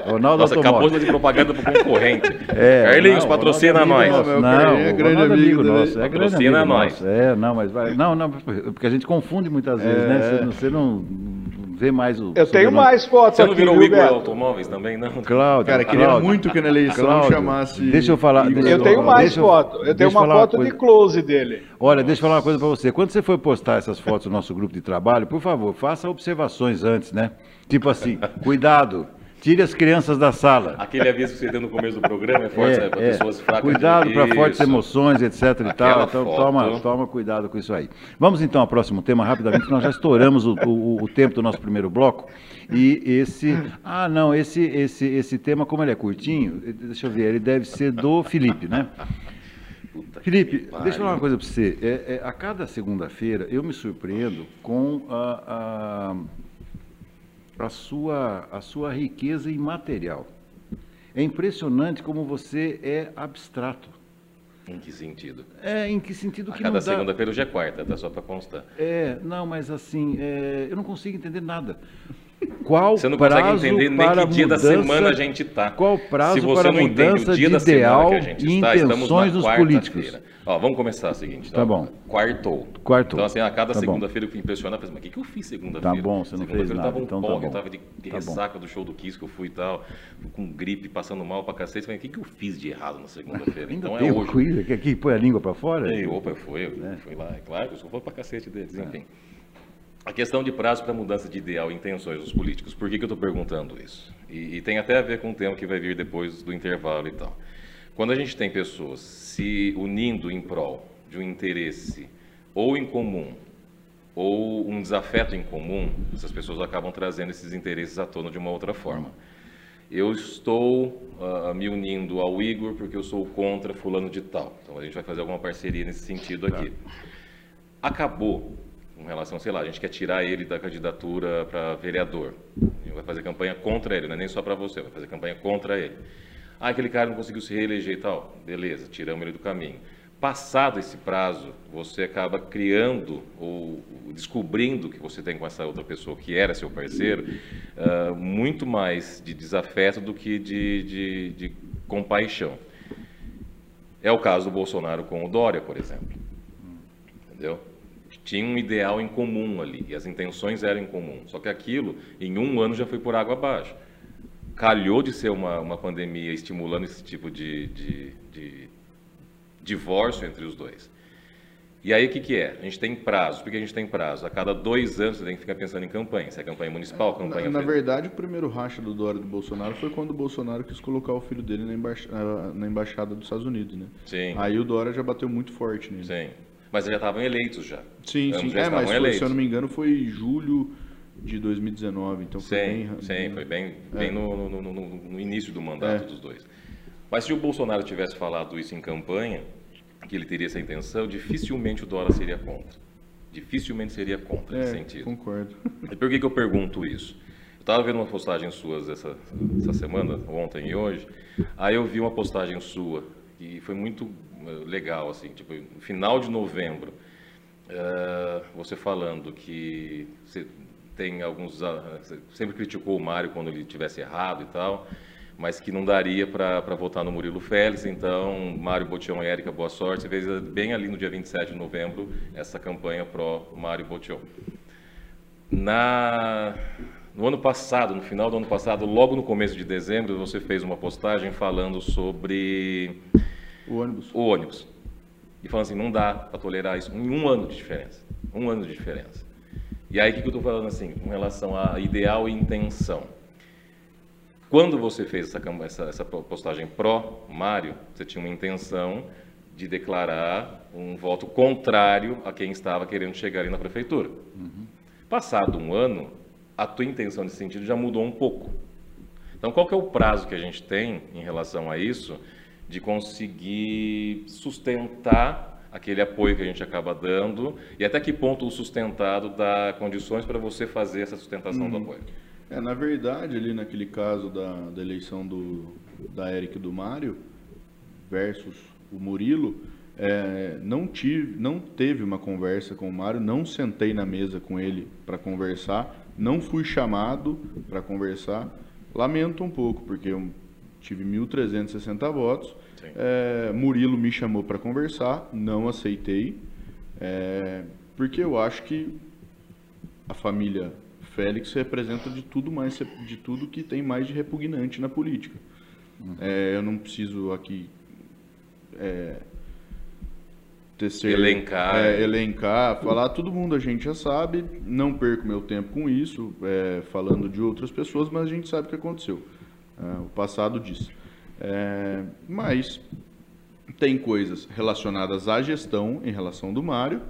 Ronaldo Nossa, acabou de propaganda para concorrente. É, Carlinhos, não, patrocina nós.
Não, não é grande amigo, nosso.
É patrocina nós.
É, não, mas vai. Não, não, porque a gente confunde muitas vezes, né? é. né? Você, você não vê mais o.
Eu tenho mais fotos
Você não virou o Igor Automóveis também, não?
Cláudio.
Cara, queria
Cláudio,
muito que na eleição
Cláudio,
chamasse.
Deixa eu falar.
Deixa eu tenho mais fotos. Eu tenho uma foto uma de close dele.
Olha, deixa eu falar uma coisa para você. Quando você for postar essas fotos no nosso grupo de trabalho, por favor, faça observações antes, né? Tipo assim, cuidado. Tire as crianças da sala.
Aquele aviso que você deu no começo do programa é forte é, para é. pessoas fracas.
Cuidado para fortes emoções, etc. e tal. Então toma, toma cuidado com isso aí. Vamos então ao próximo tema rapidamente, nós já estouramos o, o, o, tempo do nosso primeiro bloco. E esse. Ah, não, esse, esse, esse tema, como ele é curtinho, deixa eu ver, ele deve ser do Felipe, né? Puta Felipe, deixa eu falar uma coisa para você. É, é, a cada segunda-feira eu me surpreendo com a, a a sua, a sua riqueza imaterial. É impressionante como você é abstrato.
Em que sentido?
É, em que sentido
a
que
cada não segunda-feira hoje é quarta, tá? Só para constar.
É, não, mas assim, é, eu não consigo entender nada. Qual
Você não
prazo
consegue entender nem
para
que dia da
mudança-
semana a gente está.
Qual prazo
Se você
para
não entende o dia da semana
ideal
que a gente
e
está, estamos
intenções
na
dos
quarta-feira. Ó, vamos começar o seguinte.
Tá
ó.
bom.
Quartou.
Quartou.
Então, assim, a cada
Tá bom.
segunda-feira eu fui impressionado. Falei, mas o que, que eu fiz segunda-feira?
Tá bom, você não fez
Segunda-feira eu
nada,
tava um
então tá
pó,
bom.
eu tava de, de
Tá bom.
ressaca do show do Kiss que eu fui e tal, com gripe, passando mal pra cacete. Falei, o que, que eu fiz de errado na segunda-feira? Então
tem
é hoje.
quiz que aqui põe a língua para fora?
Ei, opa, eu fui, eu fui lá, é claro, eu só vou pra cacete deles,
É.
enfim. A questão de prazo para mudança de ideal e intenções dos políticos. Por que, que eu estou perguntando isso? E, e tem até a ver com o tema que vai vir depois do intervalo e tal. Quando a gente tem pessoas se unindo em prol de um interesse ou em comum ou um desafeto em comum, essas pessoas acabam trazendo esses interesses à tona de uma outra forma. Eu estou ah, me unindo ao Igor porque eu sou contra fulano de tal. Então a gente vai fazer alguma parceria nesse sentido aqui. Acabou com relação, sei lá, a gente quer tirar ele da candidatura para vereador. Vai fazer campanha contra ele, não é nem só para você, vai fazer campanha contra ele. Ah, aquele cara não conseguiu se reeleger e tal. Beleza, tiramos ele do caminho. Passado esse prazo, você acaba criando ou descobrindo que você tem com essa outra pessoa que era seu parceiro ah, muito mais de desafeto do que de, de, de compaixão. É o caso do Bolsonaro com o Dória, por exemplo. Entendeu? Tinha um ideal em comum ali, e as intenções eram em comum. Só que aquilo, em um ano, já foi por água abaixo. Calhou de ser uma, uma pandemia estimulando esse tipo de, de, de divórcio entre os dois. E aí o que, que é? A gente tem prazo. Por que a gente tem prazo? A cada dois anos você tem que ficar pensando em campanha. Se é campanha municipal,
Na,
campanha
na
federal.
verdade, o primeiro racha do Dória do Bolsonaro foi quando o Bolsonaro quis colocar o filho dele na, ah, na embaixada dos Estados Unidos, né?
Sim,
Aí o Dória já bateu muito forte nele.
sim. Mas já estavam eleitos já.
Sim,
Ambos
sim.
já
É, mas foi, se eu não me engano foi julho de 2019, então foi
Sim,
bem...
sim, foi bem, bem no, no- no- no- no início do mandato
É.
dos dois. Mas se o Bolsonaro tivesse falado isso em campanha, que ele teria essa intenção, dificilmente o Dória seria contra. Dificilmente seria contra nesse
É,
sentido.
concordo.
E por que, que eu pergunto isso? Eu estava vendo uma postagem suas essa, essa semana, ontem e hoje, aí eu vi uma postagem sua, e foi muito eh, legal, assim, tipo, no final de novembro, eh, você falando que você tem alguns... sempre criticou o Mário quando ele tivesse errado e tal, mas que não daria para votar no Murilo Félix, então Mário Botion e Érica, boa sorte. Você fez bem ali no dia 27 de novembro essa campanha pró-Mário Botion. Na, no ano passado, no final do ano passado, logo no começo de dezembro, você fez uma postagem falando sobre
O ônibus.
o ônibus. E falando assim, não dá para tolerar isso em um ano de diferença. Um ano de diferença. E aí, o que, que eu estou falando assim, com relação a ideal e intenção? Quando você fez essa, essa, essa postagem pró-Mário, você tinha uma intenção de declarar um voto contrário a quem estava querendo chegar ali na prefeitura. Passado um ano, a tua intenção nesse sentido já mudou um pouco. Então, qual que é o prazo que a gente tem em relação a isso de conseguir sustentar aquele apoio que a gente acaba dando e até que ponto o sustentado dá condições para você fazer essa sustentação do apoio?
É, na verdade, ali naquele caso da, da eleição do, da Érica e do Mário versus o Murilo, é, não, tive, não teve uma conversa com o Mário, não sentei na mesa com ele para conversar, não fui chamado para conversar. Lamento um pouco, porque eu tive 1.360 votos. É, Murilo me chamou para conversar, não aceitei, é, porque eu acho que a família Félix representa de tudo mais de tudo que tem mais de repugnante na política. É, eu não preciso aqui é, tecer,
Elencar.
é, elencar, falar. Todo mundo a gente já sabe. Não perco meu tempo com isso, é, falando de outras pessoas, mas a gente sabe o que aconteceu. O passado diz. É, mas tem coisas relacionadas à gestão em relação do Mário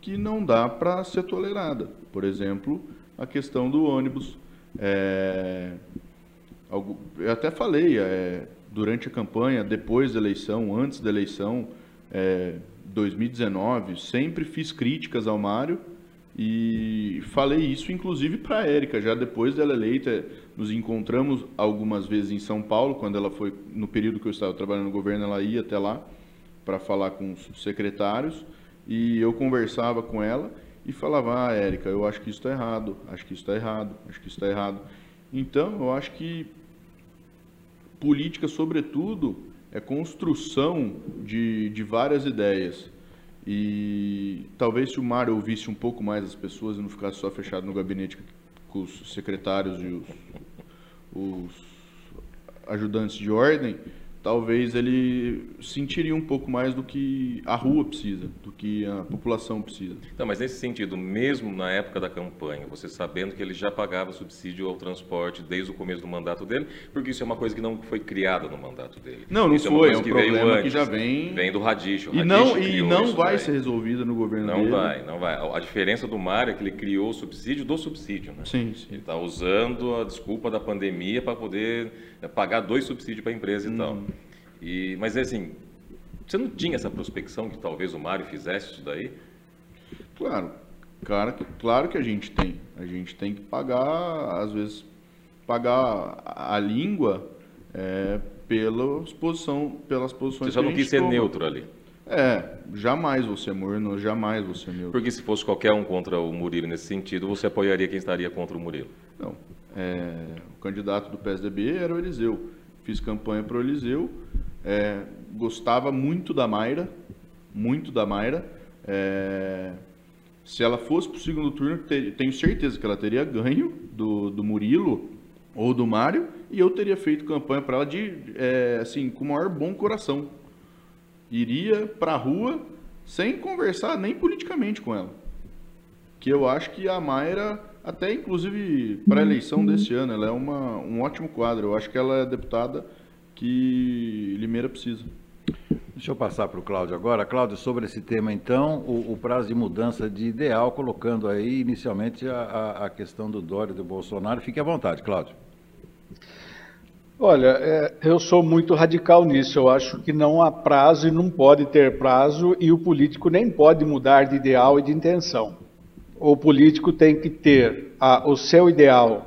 que não dá para ser tolerada. Por exemplo, a questão do ônibus. É, eu até falei é, durante a campanha, depois da eleição, antes da eleição, é, 2019, sempre fiz críticas ao Mário e falei isso inclusive para a Érica, já depois dela eleita, nos encontramos algumas vezes em São Paulo, quando ela foi, no período que eu estava trabalhando no governo, ela ia até lá para falar com os secretários e eu conversava com ela e falava, ah, Érica, eu acho que isso está errado, acho que isso está errado, acho que isso está errado. Então, eu acho que política, sobretudo, é construção de, de várias ideias. E talvez se o Mário ouvisse um pouco mais as pessoas e não ficasse só fechado no gabinete com os secretários e os, os ajudantes de ordem, talvez ele sentiria um pouco mais do que a rua precisa, do que a população precisa.
Não, mas nesse sentido, mesmo na época da campanha, você sabendo que ele já pagava subsídio ao transporte desde o começo do mandato dele, porque isso é uma coisa que não foi criada no mandato dele.
Não, não
isso
foi,
é,
é um problema que já vem...
Vem do Radicho.
E não, e não vai ser resolvido no governo
não
dele.
Não vai, não vai. A diferença do Mário é que ele criou o subsídio do subsídio, né?
Sim, sim.
Ele está usando a desculpa da pandemia para poder pagar dois subsídios para a empresa e tal. E, mas assim, você não tinha essa prospecção que talvez o Mário fizesse isso daí?
Claro, claro, claro que a gente tem. A gente tem que pagar, às vezes, pagar a língua é, pela exposição, pelas posições
Você só
não
quis ser
toma.
neutro ali.
É, jamais você morno, jamais você neutro.
Porque se fosse qualquer um contra o Murilo nesse sentido, você apoiaria quem estaria contra o Murilo?
Não. É, o candidato do PSDB era o Eliseu. Fiz campanha para o Eliseu, é, gostava muito da Mayra, muito da Mayra. É, se ela fosse para o segundo turno, tenho certeza que ela teria ganho do, do Murilo ou do Mário, e eu teria feito campanha para ela de, é, assim, com o maior bom coração. Iria para a rua sem conversar nem politicamente com ela. Que eu acho que a Mayra, até inclusive para a eleição desse ano, ela é uma, um ótimo quadro. Eu acho que ela é deputada que Limeira precisa.
Deixa eu passar para o Cláudio agora. Cláudio, sobre esse tema, então, o, o, prazo de mudança de ideal, colocando aí inicialmente a, a, a questão do Dória e do Bolsonaro. Fique à vontade, Cláudio.
Olha, é, eu sou muito radical nisso. Eu acho que não há prazo e não pode ter prazo, e o político nem pode mudar de ideal e de intenção. O político tem que ter a, o seu ideal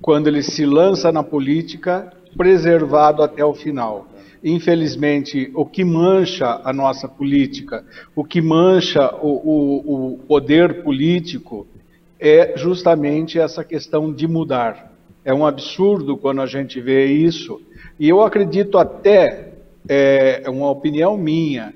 quando ele se lança na política preservado até o final. Infelizmente, o que mancha a nossa política, o que mancha o, o, o poder político, é justamente essa questão de mudar. É um absurdo quando a gente vê isso, e eu acredito até, é, é uma opinião minha,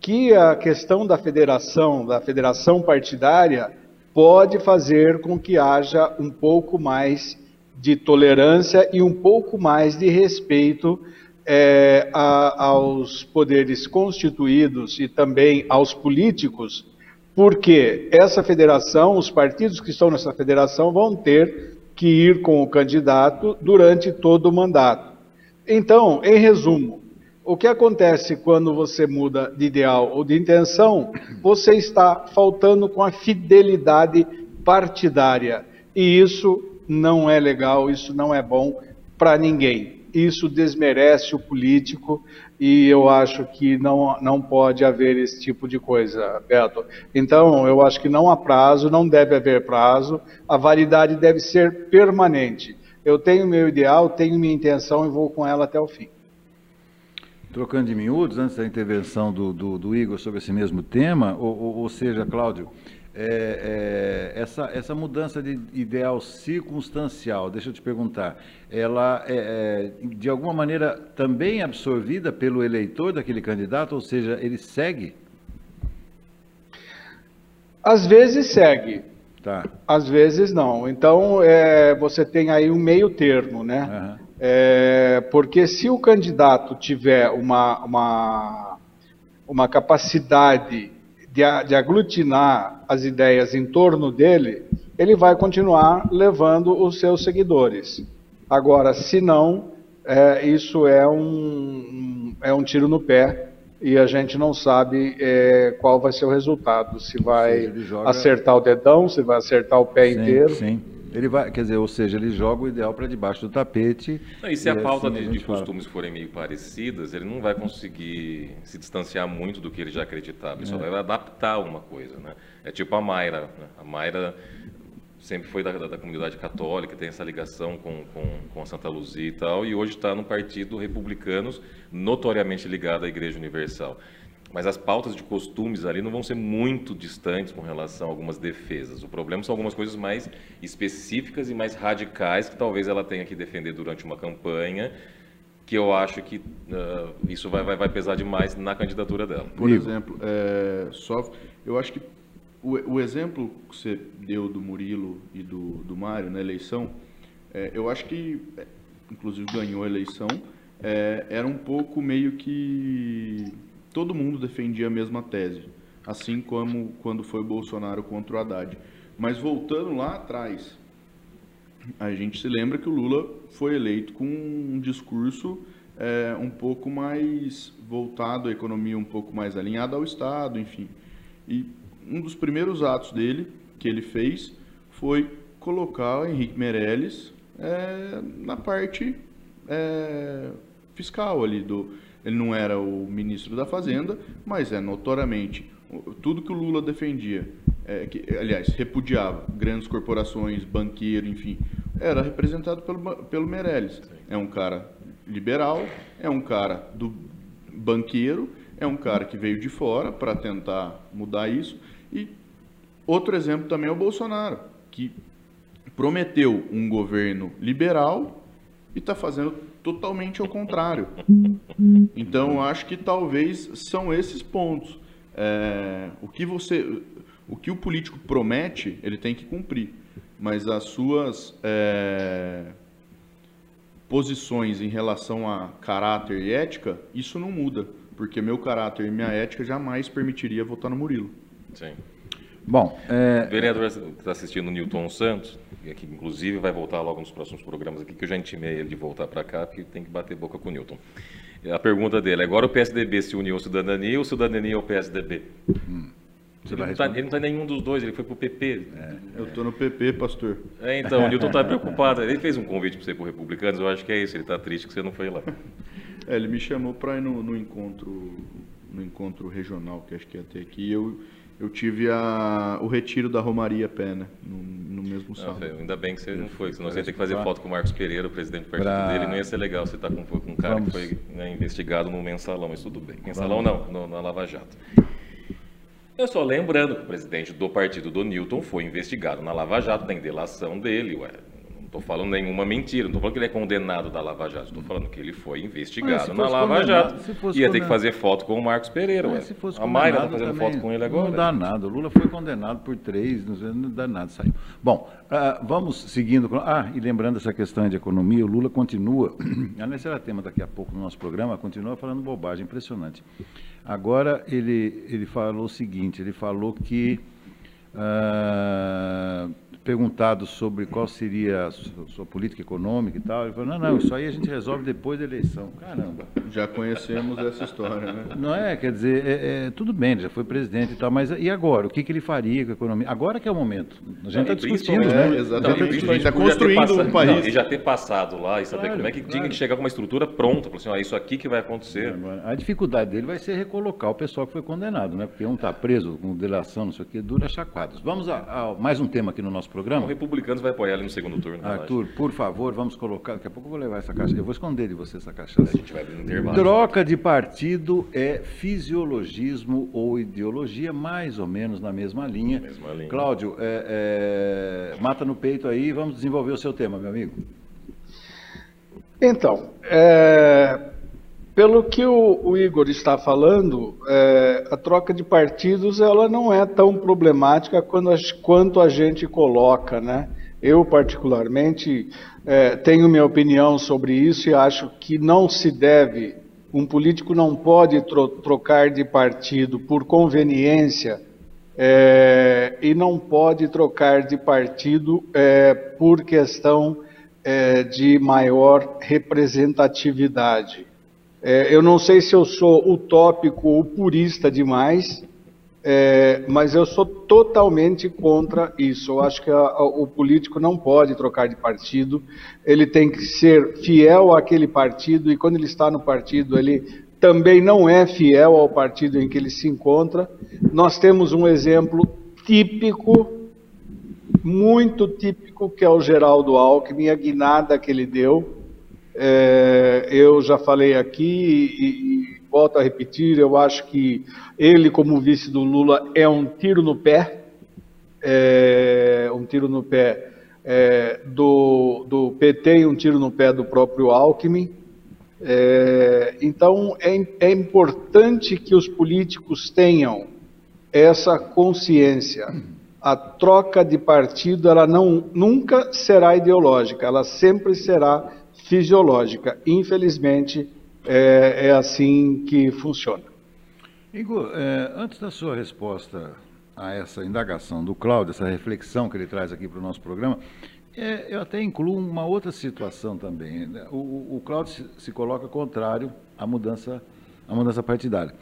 que a questão da federação, da federação partidária, pode fazer com que haja um pouco mais de tolerância e um pouco mais de respeito é, a, aos poderes constituídos e também aos políticos, porque essa federação, os partidos que estão nessa federação vão ter que ir com o candidato durante todo o mandato. Então, em resumo, o que acontece quando você muda de ideal ou de intenção? Você está faltando com a fidelidade partidária. E isso não é legal, isso não é bom para ninguém. Isso desmerece o político e eu acho que não, não pode haver esse tipo de coisa, Beto. Então, eu acho que não há prazo, não deve haver prazo, a validade deve ser permanente. Eu tenho meu ideal, tenho minha intenção e vou com ela até o fim.
Trocando de miúdos, antes da intervenção do, do, do Igor sobre esse mesmo tema, ou, ou, ou seja, Cláudio, é, é, essa, essa mudança de ideal circunstancial, deixa eu te perguntar, ela é, é, de alguma maneira também absorvida pelo eleitor daquele candidato, ou seja, ele segue?
Às vezes segue.
Tá.
Às vezes não. Então é, você tem aí um meio termo, né? Uhum. Porque se o candidato tiver uma, uma, uma capacidade de, de aglutinar as ideias em torno dele, ele vai continuar levando os seus seguidores. Agora, se não, é, isso é um, é um tiro no pé e a gente não sabe é, qual vai ser o resultado. Se vai joga... acertar o dedão, se vai acertar o pé
sim,
inteiro.
Sim. Ele vai, quer dizer, ou seja, ele joga o ideal para debaixo do tapete.
Não, e se e a pauta assim de, de costumes forem meio parecidas, ele não vai conseguir se distanciar muito do que ele já acreditava. Ele é. só vai adaptar uma coisa, né? É tipo a Mayra. Né? A Mayra sempre foi da, da, da, comunidade católica, tem essa ligação com, com, com a Santa Luzia e tal, e hoje está no Partido Republicanos, notoriamente ligado à Igreja Universal. Mas as pautas de costumes ali não vão ser muito distantes com relação a algumas defesas. O problema são algumas coisas mais específicas e mais radicais que talvez ela tenha que defender durante uma campanha, que eu acho que uh, isso vai, vai, vai, pesar demais na candidatura dela.
Por exemplo, é, só, eu acho que o, o, exemplo que você deu do Murilo e do, do Mário na eleição, é, eu acho que, é, inclusive ganhou a eleição, é, era um pouco meio que todo mundo defendia a mesma tese, assim como quando foi Bolsonaro contra o Haddad. Mas voltando lá atrás, a gente se lembra que o Lula foi eleito com um discurso é, um pouco mais voltado à economia, um pouco mais alinhado ao Estado, enfim. E um dos primeiros atos dele, que ele fez, foi colocar o Henrique Meirelles é, na parte é, fiscal ali do, ele não era o ministro da Fazenda, mas é notoriamente tudo que o Lula defendia, é, que, aliás, repudiava, grandes corporações, banqueiro, enfim, era representado pelo, pelo Meirelles. É um cara liberal, é um cara do banqueiro, é um cara que veio de fora para tentar mudar isso. E outro exemplo também é o Bolsonaro, que prometeu um governo liberal e está fazendo totalmente ao contrário. Então, acho que talvez são esses pontos. É, o que você, o que o político promete, ele tem que cumprir, mas as suas é, posições em relação a caráter e ética, isso não muda, porque meu caráter e minha ética jamais permitiria votar no Murilo.
Sim.
Bom,
é... o vereador está assistindo, Newton Santos, que inclusive vai voltar logo nos próximos programas aqui, que eu já intimei ele de voltar para cá, porque tem que bater boca com o Newton. A pergunta dele, agora o PSDB se uniu ao Cidadania ou o Cidadania ao PSDB? Hum. Ele não, está, ele não tá em nenhum dos dois, ele foi para o PP.
É, eu estou no PP, pastor.
É, então, o Newton está preocupado. Ele fez um convite para você para Republicanos, eu acho que é isso, ele está triste que você não foi lá.
É, ele me chamou para ir no, no, encontro no encontro regional, que acho que ia ter aqui, eu eu tive a, o retiro da Romaria Pé, né? No, no mesmo sábado.
Não, ainda bem que você não foi, senão você ia ter que fazer foto com o Marcos Pereira, o presidente do partido pra... dele, não ia ser legal você estar tá com, com um cara Vamos. que foi né, investigado no mensalão, mas tudo bem. Mensalão Vamos. não, no, na Lava Jato. Eu só lembrando que o presidente do partido do Newton foi investigado na Lava Jato, da delação dele, ué estou falando nenhuma mentira, não estou falando que ele é condenado da Lava Jato, estou falando que ele foi investigado na Lava Jato. Ia ter que fazer foto com o Marcos Pereira, ué. a Mayra está fazendo foto com ele agora.
Não dá nada, o Lula foi condenado por três, não dá nada, saiu. Bom, uh, vamos seguindo. Ah, e lembrando essa questão de economia, o Lula continua, aliás, será tema daqui a pouco no nosso programa, continua falando bobagem, impressionante. Agora ele, ele falou o seguinte, ele falou que... Uh, perguntado sobre qual seria a sua, política econômica e tal, ele falou, não, não, isso aí a gente resolve depois da eleição. Caramba.
Já conhecemos essa história, né?
Não é? Quer dizer, é, é, tudo bem, ele já foi presidente e tal, mas e agora? O que, que ele faria com a economia? Agora que é o momento. A gente está discutindo, né?
É, exatamente. a gente está construindo um país.
e já ter passado lá e saber claro, como é que claro. tinha que chegar com uma estrutura pronta, assim, ah, isso aqui que vai acontecer.
A dificuldade dele vai ser recolocar o pessoal que foi condenado, né? Porque um está preso com delação, não sei o quê, dura chacoadas. Vamos a, a mais um tema aqui no nosso programa?
O Republicanos vai apoiar ele no segundo turno.
Arthur, por favor, vamos colocar. Daqui a pouco eu vou levar essa caixa. Eu vou esconder de você essa caixa. A
gente vai no intervalo.
Troca de partido é fisiologismo ou ideologia, mais ou menos na mesma linha.
Mesma linha.
Cláudio, é, é, mata no peito aí, vamos desenvolver o seu tema, meu amigo.
Então, é, pelo que o, o, Igor está falando, é, a troca de partidos ela não é tão problemática quando quanto a gente coloca, né? Eu, particularmente, é, tenho minha opinião sobre isso e acho que não se deve, um político não pode tro trocar de partido por conveniência é, e não pode trocar de partido é, por questão é, de maior representatividade. É, eu não sei se eu sou utópico ou purista demais, é, mas eu sou totalmente contra isso. Eu acho que a, a, o político não pode trocar de partido, ele tem que ser fiel àquele partido, e quando ele está no partido, ele também não é fiel ao partido em que ele se encontra. Nós temos um exemplo típico, muito típico, que é o Geraldo Alckmin, a guinada que ele deu é, eu já falei aqui e, volto a repetir, eu acho que ele, como vice do Lula, é um tiro no pé, é, um tiro no pé é, do, do PT e um tiro no pé do próprio Alckmin. É, então, é, é importante que os políticos tenham essa consciência. A troca de partido, ela não, nunca será ideológica, ela sempre será fisiológica. Infelizmente, é, é assim que funciona.
Igor, é, antes da sua resposta a essa indagação do Cláudio, essa reflexão que ele traz aqui para o nosso programa, é, eu até incluo uma outra situação também. Né? O, o Cláudio se, se, coloca contrário à mudança, à mudança partidária.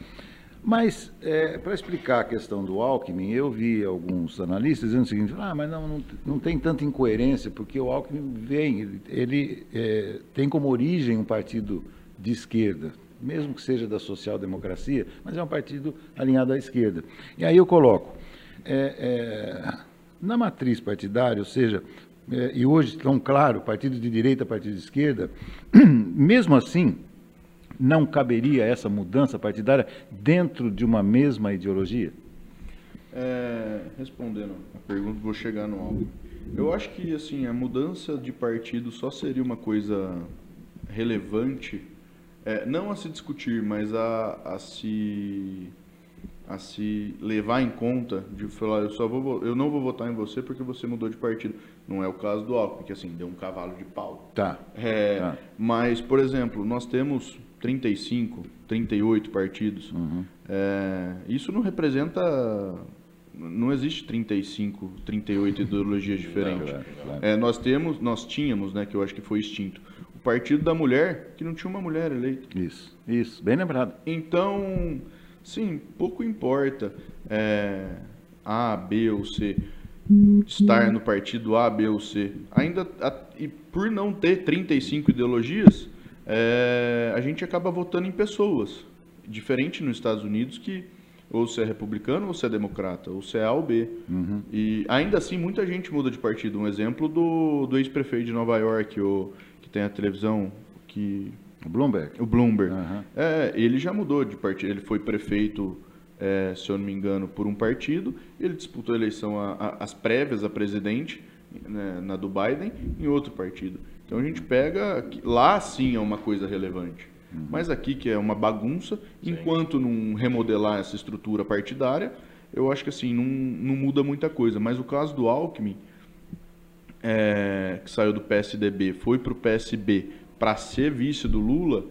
Mas, é, para explicar a questão do Alckmin, eu vi alguns analistas dizendo o seguinte, ah, mas não, não, não tem tanta incoerência, porque o Alckmin vem, ele, ele é, tem como origem um partido de esquerda, mesmo que seja da social-democracia, mas é um partido alinhado à esquerda. E aí eu coloco, é, é, na matriz partidária, ou seja, é, e hoje tão claro, partido de direita, partido de esquerda, mesmo assim, não caberia essa mudança partidária dentro de uma mesma ideologia?
É, respondendo a pergunta, vou chegar no algo. Eu acho que assim a mudança de partido só seria uma coisa relevante é, não a se discutir, mas a, a se a se levar em conta de falar eu só vou eu não vou votar em você porque você mudou de partido não é o caso do Alckmin que assim deu um cavalo de pau
tá,
é,
tá.
mas por exemplo nós temos 35 38 partidos
uhum.
é, isso não representa não existe 35 38 ideologias diferentes
claro, claro.
É, nós temos nós tínhamos né que eu acho que foi extinto Partido da Mulher, que não tinha uma mulher eleita.
Isso, isso, bem lembrado.
Então, sim, pouco importa é, A, B ou C estar no partido A, B ou C. Ainda, e por não ter 35 ideologias, é, a gente acaba votando em pessoas. Diferente nos Estados Unidos, que ou você é republicano ou você é democrata, ou você é A ou B.
Uhum.
E ainda assim, muita gente muda de partido. Um exemplo do, do ex-prefeito de Nova York, o tem a televisão que
o Bloomberg.
O Bloomberg.
Uhum.
É, ele já mudou de partido. Ele foi prefeito, é, se eu não me engano, por um partido. Ele disputou a eleição, a, a, as prévias a presidente, né, na do Biden, em outro partido. Então a gente pega. Lá sim é uma coisa relevante. Uhum. Mas aqui, que é uma bagunça, sim. enquanto não remodelar essa estrutura partidária, eu acho que assim, não, não muda muita coisa. Mas o caso do Alckmin é, que saiu do PSDB, foi para o PSB para ser vice do Lula,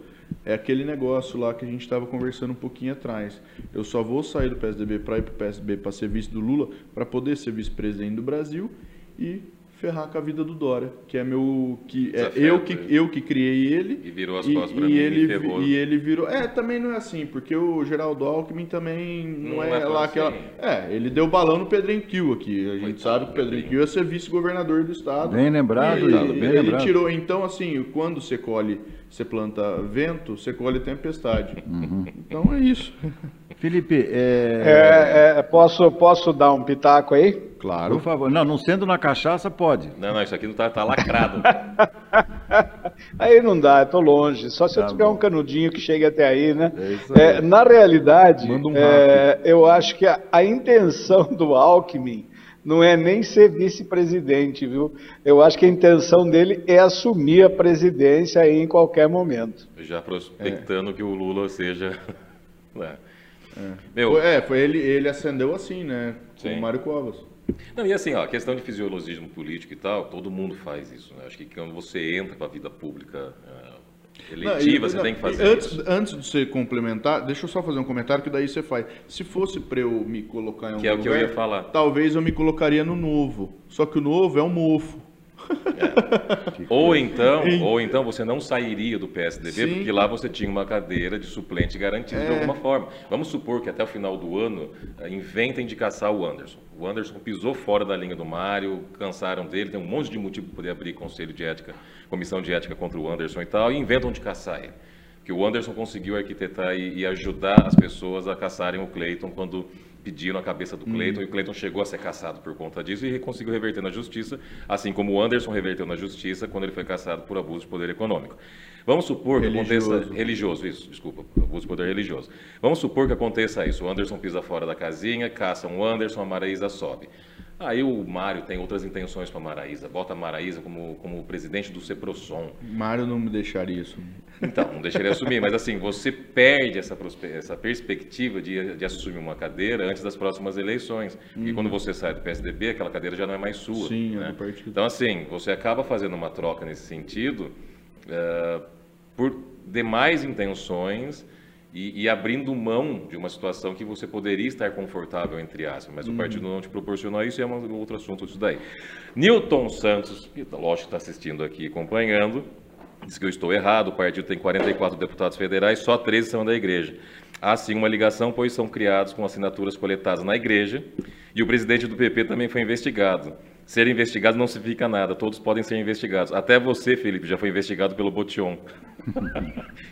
é aquele negócio lá que a gente estava conversando um pouquinho atrás. Eu só vou sair do PSDB para ir para o PSB para ser vice do Lula, para poder ser vice-presidente do Brasil e ferrar com a vida do Dória, que é meu que é eu que eu que criei ele
e virou as costas para
mim
ele
e, ferrou. e ele virou é também não é assim porque o Geraldo Alckmin também não, não é, é lá aquela assim. é ele deu balão no Pedrinho Kiel aqui a gente Coitado sabe que o Pedrinho Kiel ia ser vice-governador do estado
bem lembrado
e,
bem
ele
lembrado.
tirou então assim quando você colhe você planta vento você colhe tempestade
uhum.
então é isso
Felipe é...
É, é, posso posso dar um pitaco aí
Claro. Por favor. Não, não sendo na cachaça, pode.
Não, não, isso aqui não tá, tá lacrado.
aí não dá, eu tô longe. Só se tá eu tiver bom. um canudinho que chegue até aí, né?
É
é, na realidade,
um
é, eu acho que a, a intenção do Alckmin não é nem ser vice-presidente, viu? Eu acho que a intenção dele é assumir a presidência aí em qualquer momento.
Já prospectando é. que o Lula seja.
É. É. Meu... é, foi ele, ele acendeu assim, né? Com o Mário Covas.
Não, e assim, ó, a questão de fisiologismo político e tal, todo mundo faz isso. Né? Acho que quando você entra para a vida pública uh, eletiva, não, você não, tem que fazer
antes,
isso.
Antes de você complementar, deixa eu só fazer um comentário que daí você faz. Se fosse para eu me colocar em algum
que é o que
lugar,
eu ia falar.
talvez eu me colocaria no novo. Só que o novo é um mofo.
É. Ou então, ou então você não sairia do PSDB Sim. porque lá você tinha uma cadeira de suplente garantida é. de alguma forma. Vamos supor que até o final do ano eh, inventem de caçar o Anderson. O Anderson pisou fora da linha do Mário, cansaram dele, tem um monte de motivo para poder abrir conselho de ética, comissão de ética contra o Anderson e tal, e inventam de caçar ele. Que o Anderson conseguiu arquitetar e, e ajudar as pessoas a caçarem o Cleiton quando pediram a cabeça do Cleiton, hum. e o Cleiton chegou a ser caçado por conta disso e conseguiu reverter na justiça, assim como o Anderson reverteu na justiça quando ele foi caçado por abuso de poder econômico. Vamos supor que religioso. aconteça. Religioso, isso, desculpa, abuso de poder religioso. Vamos supor que aconteça isso. O Anderson pisa fora da casinha, caça um Anderson, a Maraísa sobe. Aí o Mário tem outras intenções para a Maraísa, bota a Maraísa como, como presidente do Ceprosom.
Mário não me deixaria assumir.
Então, não deixaria assumir, mas assim, você perde essa, essa perspectiva de, de assumir uma cadeira antes das próximas eleições. Uhum. E quando você sai do PSDB, aquela cadeira já não é mais sua. Sim, é né? é do partido. Então, assim, você acaba fazendo uma troca nesse sentido. Uh, por demais intenções e, e, abrindo mão de uma situação que você poderia estar confortável, entre aspas, mas o uhum. partido não te proporcionou isso e é um outro assunto disso daí. Newton Santos, que lógico está assistindo aqui acompanhando, diz que eu estou errado, o partido tem 44 deputados federais, só 13 são da igreja. Há sim uma ligação, pois são criados com assinaturas coletadas na igreja e o presidente do PP também foi investigado. Ser investigado não significa nada, todos podem ser investigados. Até você, Felipe, já foi investigado pelo Botion.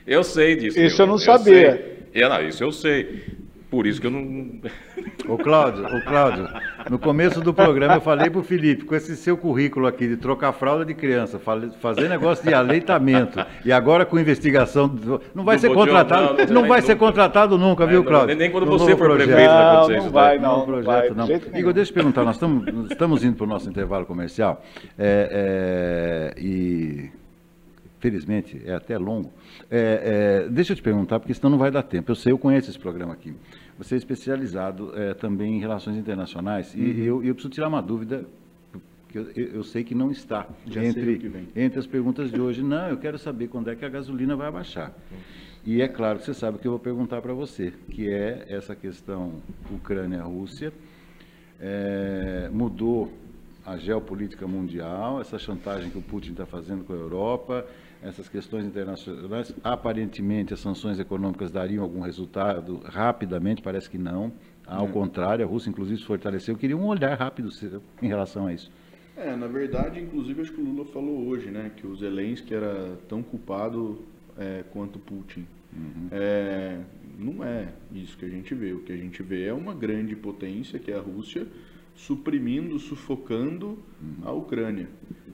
Eu sei disso.
Isso eu, eu não sabia.
Eu, não, isso eu sei. Por isso que eu não.
Ô Cláudio, ô Cláudio, no começo do programa eu falei pro Felipe, com esse seu currículo aqui de trocar fralda de criança, fazer negócio de aleitamento e agora com investigação, não vai do ser contratado, não, não, não vai ser contratado nunca, viu, Cláudio?
Nem, quando no você for projeto. prefeito vai acontecer
isso. Não vai, não, não, projeto,
não. Igor, deixa eu perguntar, nós estamos, estamos indo para o nosso intervalo comercial é, é, e felizmente é até longo. É, é, deixa eu te perguntar, porque senão não vai dar tempo. Eu sei, eu conheço esse programa aqui. Você é especializado é, também em relações internacionais. E uhum. eu, eu preciso tirar uma dúvida que eu, eu, sei que não está Já entre, entre as perguntas de hoje. Não, eu quero saber quando é que a gasolina vai abaixar. E é claro que você sabe o que eu vou perguntar para você, que é essa questão Ucrânia-Rússia. É, mudou a geopolítica mundial, essa chantagem que o Putin está fazendo com a Europa, essas questões internacionais. Aparentemente, as sanções econômicas dariam algum resultado rapidamente, parece que não. Ao é. contrário, a Rússia, inclusive, se fortaleceu. Eu queria um olhar rápido em relação a isso.
É, na verdade, inclusive, acho que o Lula falou hoje, né, que o Zelensky era tão culpado é, quanto Putin. Uhum. É, não é isso que a gente vê. O que a gente vê é uma grande potência, que é a Rússia, suprimindo, sufocando uhum. a Ucrânia.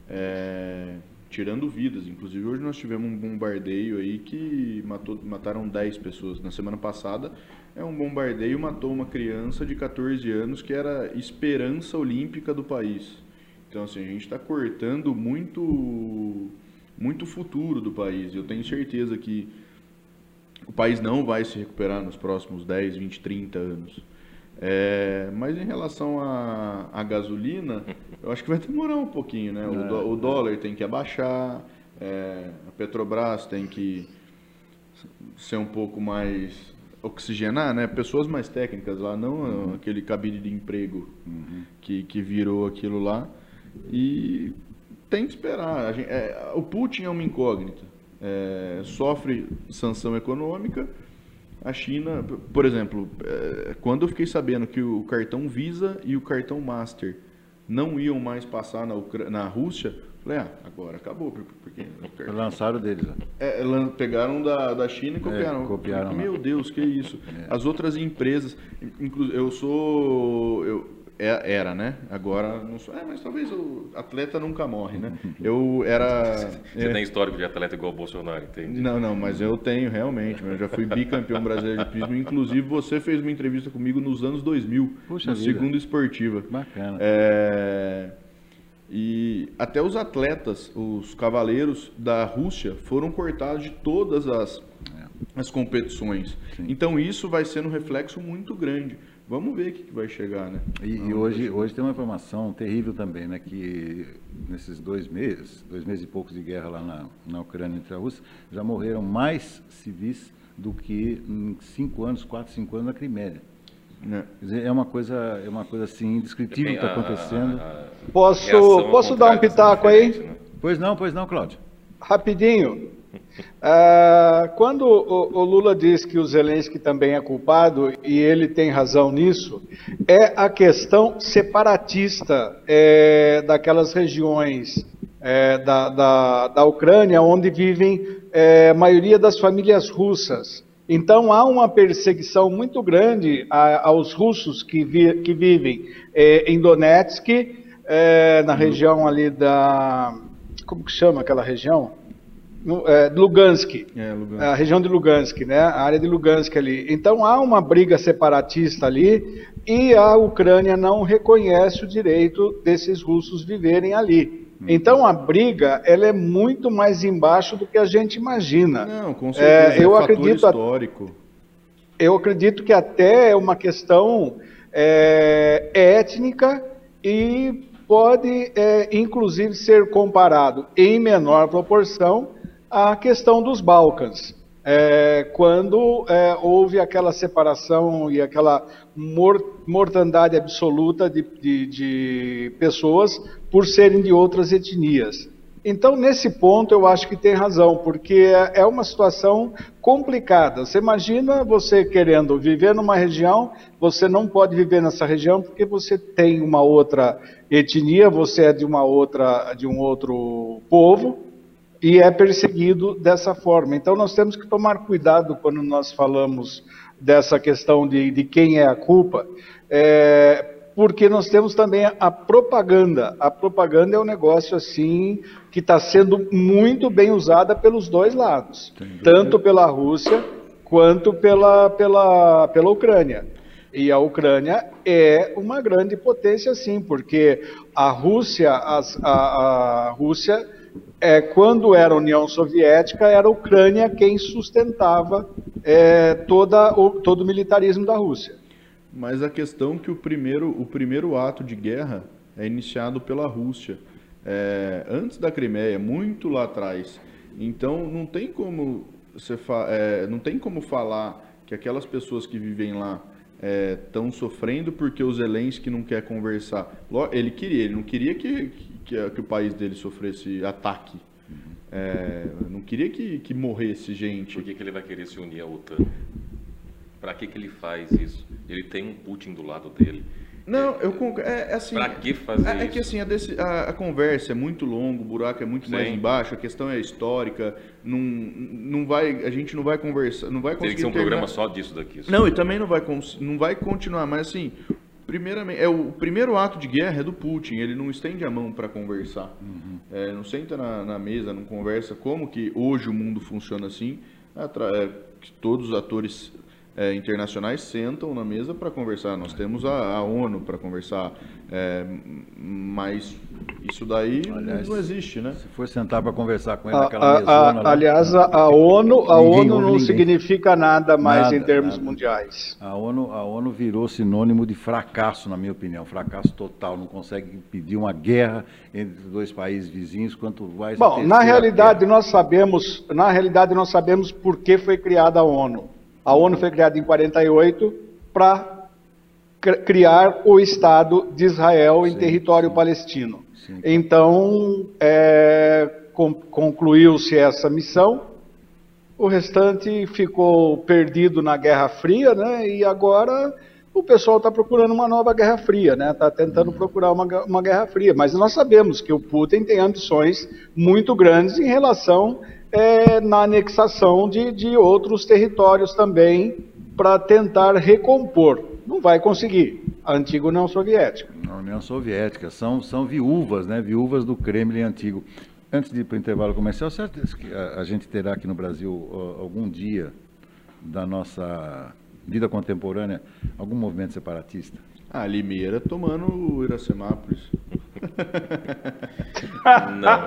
É, tirando vidas. Inclusive, hoje nós tivemos um bombardeio aí que matou, mataram 10 pessoas. Na semana passada, é um bombardeio matou uma criança de 14 anos que era esperança olímpica do país. Então, assim, a gente está cortando muito, muito futuro do país. Eu tenho certeza que o país não vai se recuperar nos próximos 10, 20, 30 anos. É, mas em relação à gasolina, eu acho que vai demorar um pouquinho, né? O, do, o dólar tem que abaixar, é, a Petrobras tem que ser um pouco mais oxigenar, né? Pessoas mais técnicas lá, não uhum. aquele cabide de emprego uhum. que, que virou aquilo lá. E tem que esperar. Gente, é, o Putin é uma incógnita. É, sofre sanção econômica a China, por exemplo, é, quando eu fiquei sabendo que o cartão Visa e o cartão Master não iam mais passar na, na Rússia, falei, ah, agora acabou. Porque...
Lançaram deles. Né?
É, pegaram da, da China e copiaram. É, copiaram Meu Deus, que isso. É. As outras empresas, inclusive, eu sou... Eu, é, era, né? Agora não sou. É, mas talvez o atleta nunca morre, né? Eu era.
Você é... tem histórico de atleta igual o Bolsonaro, entende?
Não, não, mas eu tenho realmente. Eu já fui bicampeão brasileiro de pismo. Inclusive, você fez uma entrevista comigo nos anos 2000, Puxa no vida. segundo esportiva.
Bacana.
É... E até os atletas, os cavaleiros da Rússia, foram cortados de todas as, é. as competições. Sim. Então isso vai ser um reflexo muito grande. Vamos ver o que, vai chegar, né?
E, e hoje, hoje tem uma informação terrível também, né? Que nesses dois meses, dois meses e poucos de guerra lá na, na Ucrânia entre a Rússia, já morreram mais civis do que em cinco anos, quatro, cinco anos na Crimeia. É. Dizer, é uma coisa, é uma coisa assim indescritível que está acontecendo. A,
a posso, posso dar um pitaco aí? Né?
Pois não, pois não, Cláudio.
Rapidinho. Ah, quando o, o, Lula diz que o Zelensky também é culpado, e ele tem razão nisso, é a questão separatista é, daquelas regiões é, da, da, da, Ucrânia onde vivem é, a maioria das famílias russas. Então há uma perseguição muito grande a, aos russos que, vi, que vivem é, em Donetsk, é, na região ali da. Como que chama aquela região? No, é, Lugansk, é, Lugansk, a região de Lugansk, né? A área de Lugansk ali. Então há uma briga separatista ali e a Ucrânia não reconhece o direito desses russos viverem ali. Uhum. Então a briga ela é muito mais embaixo do que a gente imagina.
Não, com certeza.
É, eu é acredito
histórico.
Eu acredito que até é uma questão é, étnica e pode, é, inclusive, ser comparado em menor proporção à questão dos Balcãs. É, quando é, houve aquela separação e aquela mortandade absoluta de, de, de, pessoas por serem de outras etnias. Então, nesse ponto, eu acho que tem razão, porque é uma situação complicada. Você imagina você querendo viver numa região, você não pode viver nessa região porque você tem uma outra etnia, você é de uma outra, de um outro povo, e é perseguido dessa forma. Então, nós temos que tomar cuidado quando nós falamos dessa questão de, de quem é a culpa, é, porque nós temos também a propaganda. A propaganda é um negócio assim que está sendo muito bem usada pelos dois lados, tanto pela Rússia quanto pela, pela, pela Ucrânia. E a Ucrânia é uma grande potência, sim, porque a Rússia, a, a Rússia é, quando era União Soviética, era a Ucrânia quem sustentava é, toda, o, todo o militarismo da Rússia.
Mas a questão é que o primeiro, o primeiro ato de guerra é iniciado pela Rússia, é, antes da Crimeia, muito lá atrás. Então não tem como você é, não tem como falar que aquelas pessoas que vivem lá estão é, sofrendo porque o Zelensky não quer conversar. Ele queria, ele não queria que, que, que o país dele sofresse ataque. É, não queria que, que morresse gente.
Por que, que ele vai querer se unir à OTAN? Para que, que ele faz isso? Ele tem um Putin do lado dele.
Não, eu é, é assim.
Pra que fazer
é,
isso?
É que assim, a, desse, a, a, conversa é muito longa, o buraco é muito Sim. mais embaixo, a questão é histórica, não, não vai, a gente não vai conversar, não vai conseguir
Tem que ser um terminar. programa só disso daqui.
Não, e também não vai, não vai continuar, mas assim, Primeiramente, é o primeiro ato de guerra é do Putin. Ele não estende a mão para conversar. Uhum. É, não senta na, na, mesa, não conversa. Como que hoje o mundo funciona assim? É, todos os atores é, internacionais sentam na mesa para conversar. Nós temos a, a ONU para conversar, é, mas isso daí aliás, não existe, né?
Se for sentar para conversar com ele a, naquela mesa.
Aliás, a, a ONU, a ONU não ninguém. significa nada mais nada, em termos nada. mundiais.
A ONU, a ONU virou sinônimo de fracasso, na minha opinião, fracasso total. Não consegue impedir uma guerra entre dois países vizinhos, quanto vai.
Bom, na realidade guerra. nós sabemos, na realidade nós sabemos por que foi criada a ONU. A ONU foi criada em 48 para criar o Estado de Israel em sim, território sim. palestino. Sim. Então, é, concluiu-se essa missão, o restante ficou perdido na Guerra Fria, né? E agora o pessoal está procurando uma nova Guerra Fria, né? Está tentando procurar uma, uma Guerra Fria. Mas nós sabemos que o Putin tem ambições muito grandes em relação é, na anexação de, de outros territórios também para tentar recompor. Não vai conseguir. A antiga União Soviética.
A União Soviética. São, são viúvas, né? Viúvas do Kremlin antigo. Antes de ir para o intervalo comercial, certo que a, a gente terá aqui no Brasil uh, algum dia da nossa vida contemporânea algum movimento separatista?
Ah, Limeira tomando o Iracemápolis.
não,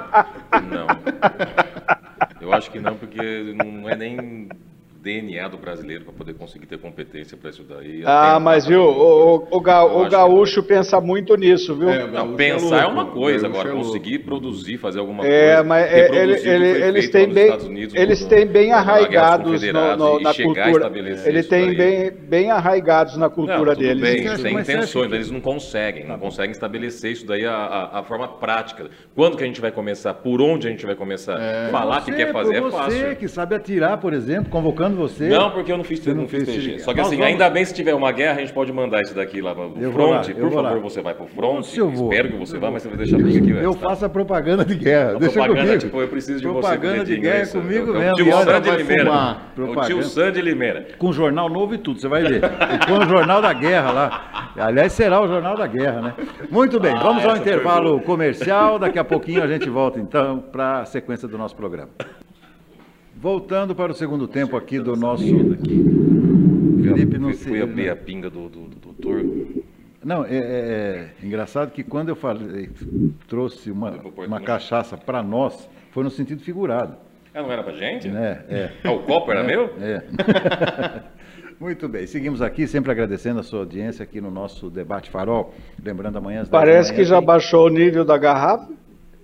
não. Eu acho que não, porque não é nem DNA do brasileiro para poder conseguir ter competência para isso daí.
Ah, mas viu, o, o, o, ga, o gaúcho que... pensa muito nisso, viu?
É, não, pensar é, é, uma coisa, agora é conseguir produzir, fazer alguma
é, coisa. Mas é, ele, ele, eles têm bem, Unidos, eles no, têm bem arraigados no, no, na cultura. Eles têm bem, bem arraigados na cultura
não,
deles.
Bem, eles têm intenções, eles não conseguem, não conseguem estabelecer isso daí a, a, a, forma prática. Quando que a gente vai começar? Por onde a gente vai começar? É. Falar
você,
que quer fazer é fácil.
Você que sabe atirar, por exemplo, convocando ajudando você.
Não, porque eu não fiz,
Você
não fiz TG. Só que
Nós
assim,
vamos-
ainda bem se tiver uma guerra, a gente pode mandar isso daqui lá
Eu vou lá,
front.
eu
Por favor, você vai pro front.
Se eu vou.
Espero que você vá, mas você vai deixar bem aqui.
Eu
tá?
faço a propaganda de guerra.
A
Deixa
propaganda,
comigo.
tipo, eu preciso de
propaganda
você.
de guerra é comigo mesmo.
É o tio
vai
Limeira. É o
Propaganda.
tio Sandy Limeira.
Com jornal novo e tudo, você vai ver. Com o jornal da guerra lá. Aliás, será o jornal da guerra, né? Muito bem, vamos ao intervalo comercial. Daqui a pouquinho a gente volta então para a sequência do nosso programa. Voltando para o segundo tempo aqui do nosso. Felipe não se.
Fui a a pinga do, do, do doutor.
Não, é, é- é engraçado que quando eu falei, trouxe uma, uma cachaça para nós, foi no sentido figurado.
Ah, não era pra gente?
Né? É.
Ah, o copo era meu?
É. Muito bem, seguimos aqui, sempre agradecendo a sua audiência aqui no nosso Debate Farol. Lembrando amanhã às 10 da
Parece
manhã
que já
tem-
baixou o nível da garrafa.